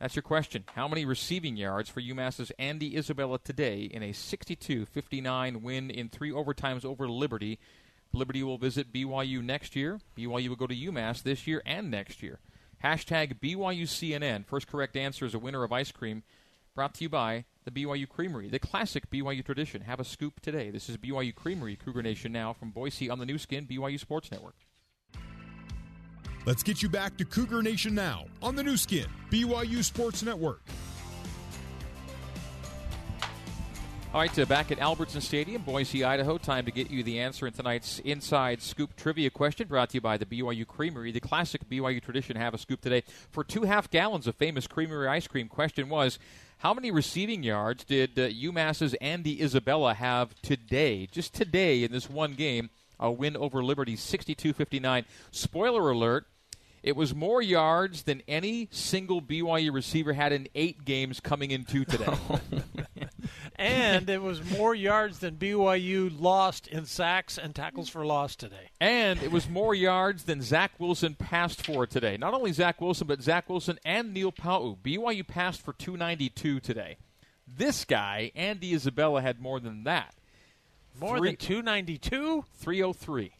That's your question. How many receiving yards for UMass's Andy Isabella today in a 62-59 win in three overtimes over Liberty? Liberty will visit BYU next year. BYU will go to UMass this year and next year. Hashtag BYUCNN. First correct answer is a winner of ice cream. Brought to you by the BYU Creamery, the classic BYU tradition. Have a scoop today. This is BYU Creamery, Cougar Nation now from Boise on the Nu Skin, BYU Sports Network. Let's get you back to Cougar Nation now on the Nu Skin, BYU Sports Network. All right, uh, back at Albertson Stadium, Boise, Idaho. Time to get you the answer in tonight's Inside Scoop trivia question brought to you by the BYU Creamery, the classic BYU tradition. Have a scoop today. For two half gallons of famous Creamery ice cream, question was how many receiving yards did uh, UMass's Andy Isabella have today? Just today in this one game, a win over Liberty 62 59. Spoiler alert. It was more yards than any single BYU receiver had in eight games coming into today. Oh, and it was more yards than BYU lost in sacks and tackles for loss today. And it was more yards than Zach Wilson passed for today. Not only Zach Wilson, but Zach Wilson and Neil Pau'u. BYU passed for 292 today. This guy, Andy Isabella, had more than that. More than 292? 303.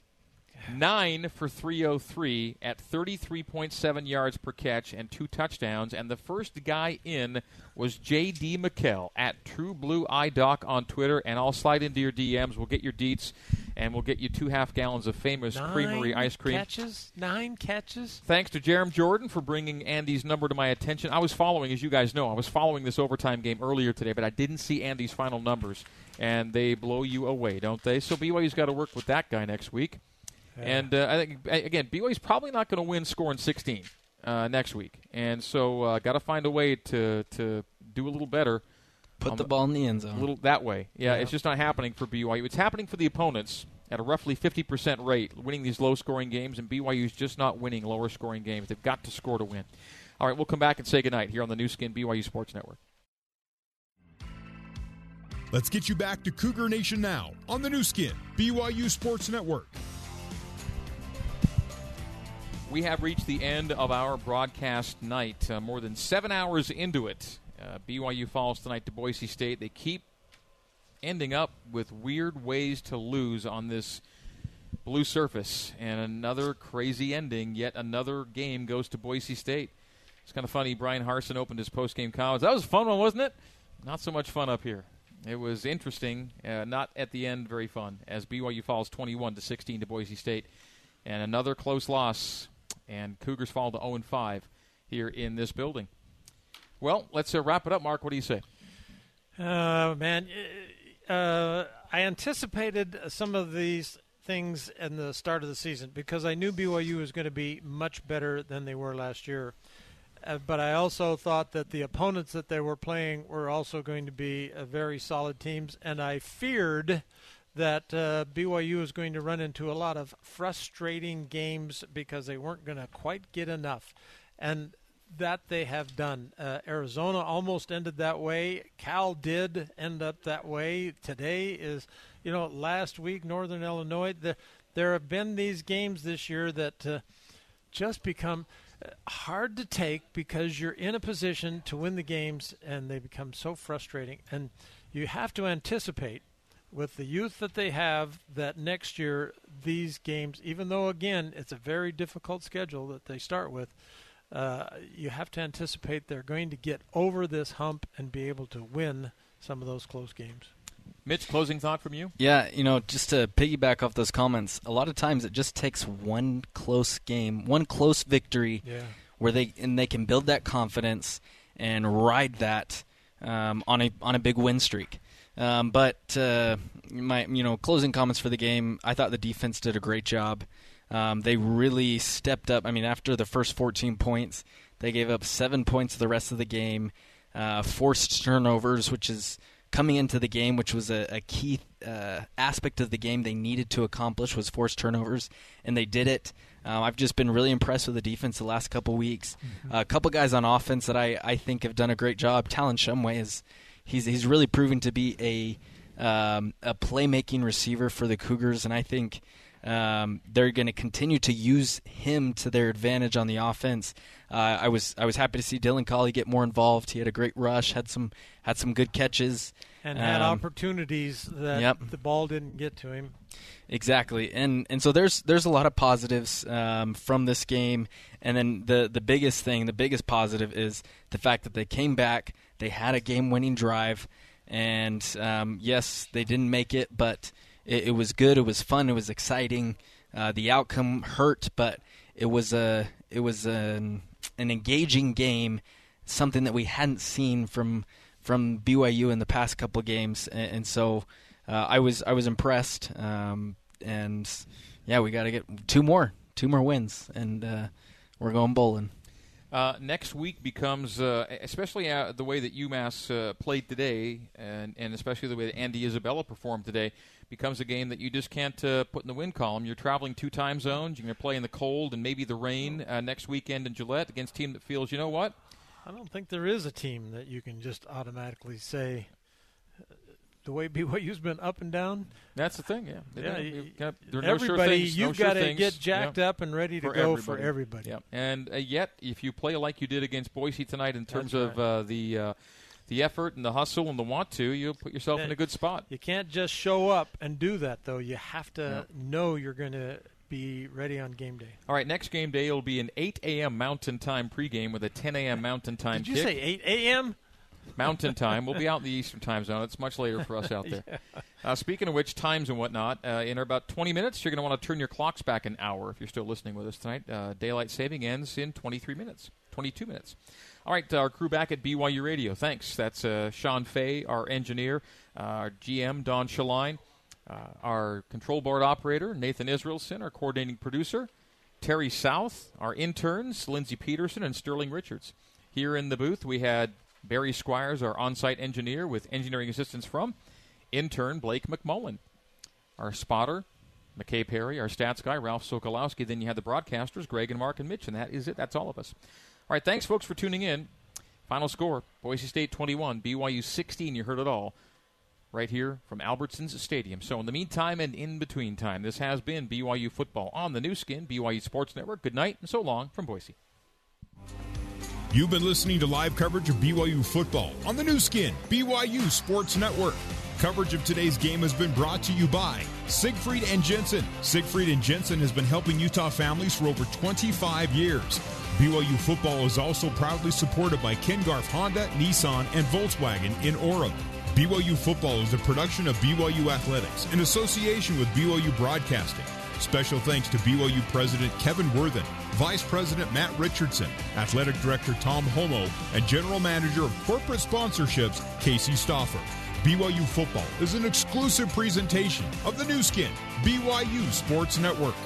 Nine for 303 at 33.7 yards per catch and two touchdowns. And the first guy in was J.D. McKell at True Blue Eye Doc on Twitter. And I'll slide into your DMs. We'll get your deets, and we'll get you two half gallons of famous Nine creamery ice cream. Catches? Nine catches? Thanks to Jerem Jordan for bringing Andy's number to my attention. I was following, as you guys know, I was following this overtime game earlier today, but I didn't see Andy's final numbers, and they blow you away, don't they? So BYU's got to work with that guy next week. And uh, I think again, BYU's probably not going to win scoring 16 uh, next week, and so uh, got to find a way to to do a little better. Put on the ball in the end zone. a zone. little that way. Yeah, Yeah. it's just not happening for BYU. It's happening for the opponents. at a roughly 50% rate, winning these low scoring games, and BYU's just not winning lower scoring games. They've got to score to win. All right, we'll come back and say goodnight here on the Nu Skin BYU Sports Network. Let's get you back to Cougar Nation now on the Nu Skin, BYU Sports Network. We have reached the end of our broadcast night. Uh, more than seven hours into it, uh, BYU falls tonight to Boise State. They keep ending up with weird ways to lose on this blue surface, and another crazy ending. Yet another game goes to Boise State. It's kind of funny. Bryan Harsin opened his post-game comments. That was a fun one, wasn't it? Not so much fun up here. It was interesting, uh, not at the end very fun, as BYU falls 21 to 16 to Boise State, and another close loss, and Cougars fall to 0 and 5 here in this building. Well, let's uh, wrap it up, Mark. What do you say? Uh, man, uh, I anticipated some of these things in the start of the season because I knew BYU was going to be much better than they were last year. Uh, but I also thought that the opponents that they were playing were also going to be uh, very solid teams, and I feared that uh, BYU was going to run into a lot of frustrating games because they weren't going to quite get enough, and that they have done. Uh, Arizona almost ended that way. Cal did end up that way. Today is, you know, last week Northern Illinois. The, there have been these games this year that uh, just become hard to take because you're in a position to win the games and they become so frustrating. And you have to anticipate with the youth that they have that next year these games, even though again it's a very difficult schedule that they start with, uh, you have to anticipate they're going to get over this hump and be able to win some of those close games. Mitch, closing thought from you? Yeah, you know, just to piggyback off those comments, a lot of times it just takes one close game, one close victory, yeah. where they and they can build that confidence and ride that um, on a on a big win streak. Um, but uh, my you know closing comments for the game, I thought the defense did a great job. Um, they really stepped up. I mean, after the first 14 points, they gave up seven points the rest of the game, uh, forced turnovers, which is coming into the game, which was a, a key uh, aspect of the game they needed to accomplish was force turnovers, and they did it. Uh, I've just been really impressed with the defense the last couple weeks. Mm-hmm. Uh, a couple guys on offense that I, I think have done a great job. Talon Shumway is he's he's really proven to be a um, a playmaking receiver for the Cougars, and I think um, they're going to continue to use him to their advantage on the offense. Uh, I was I was happy to see Dylan Collie get more involved. He had a great rush, had some had some good catches, and had um, opportunities that yep. the ball didn't get to him. Exactly, and and so there's there's a lot of positives um, from this game, and then the the biggest thing, the biggest positive is the fact that they came back, they had a game-winning drive, and um, yes, they didn't make it, but it, it, was good, it was fun, it was exciting. Uh, the outcome hurt, but it was a it was an, an engaging game, something that we hadn't seen from from BYU in the past couple games, and, and so uh, I was I was impressed. Um, and yeah, we got to get two more, two more wins, and uh, we're going bowling. Uh, next week becomes, uh, especially uh, the way that UMass uh, played today, and, and especially the way that Andy Isabella performed today, becomes a game that you just can't uh, put in the win column. You're traveling two time zones. You're going to play in the cold and maybe the rain uh, next weekend in Gillette against a team that feels, you know what? I don't think there is a team that you can just automatically say the way BYU's been up and down. That's the thing, yeah. yeah got, everybody, no sure things, you've no got sure to get jacked yeah. up and ready to for go everybody. for everybody. Yeah. And uh, yet, if you play like you did against Boise tonight in terms of uh, the uh, the effort and the hustle and the want to, you'll put yourself in a good spot. You can't just show up and do that, though. You have to know you're going to be ready on game day. All right, next game day will be an 8 a.m. Mountain Time pregame with a 10 a.m. Mountain Time Did you kick. say 8 a.m.? Mountain Time. We'll be out in the Eastern Time Zone. It's much later for us out there. Yeah. Uh, speaking of which, times and whatnot, uh, in about 20 minutes, you're going to want to turn your clocks back an hour if you're still listening with us tonight. Uh, daylight saving ends in 23 minutes, 22 minutes. All right, our crew back at BYU Radio. Thanks. That's uh, Sean Fay, our engineer, uh, our GM, Don Shaline, uh, our control board operator, Nathan Israelson, our coordinating producer, Terry South, our interns, Lindsey Peterson and Sterling Richards. Here in the booth, we had Barry Squires, our on site engineer, with engineering assistance from intern Blake McMullen. Our spotter, McKay Perry, our stats guy, Ralph Sokolowski. Then you had the broadcasters, Greg and Mark and Mitch, and that is it. That's all of us. All right, thanks, folks, for tuning in. Final score Boise State 21, BYU 16. You heard it all right here from Albertsons Stadium. So, in the meantime and in between time, this has been BYU football on the Nu Skin, BYU Sports Network. Good night and so long from Boise. You've been listening to live coverage of BYU football on the Nu Skin, BYU Sports Network. Coverage of today's game has been brought to you by Siegfried and Jensen. Siegfried and Jensen has been helping Utah families for over 25 years. BYU football is also proudly supported by Ken Garff Honda, Nissan, and Volkswagen in Orem. BYU football is a production of BYU Athletics in association with BYU Broadcasting. Special thanks to BYU President Kevin Worthen, Vice President Matt Richardson, Athletic Director Tom Holmoe, and General Manager of Corporate Sponsorships Casey Stoffer. BYU football is an exclusive presentation of the Nu Skin, BYU Sports Network.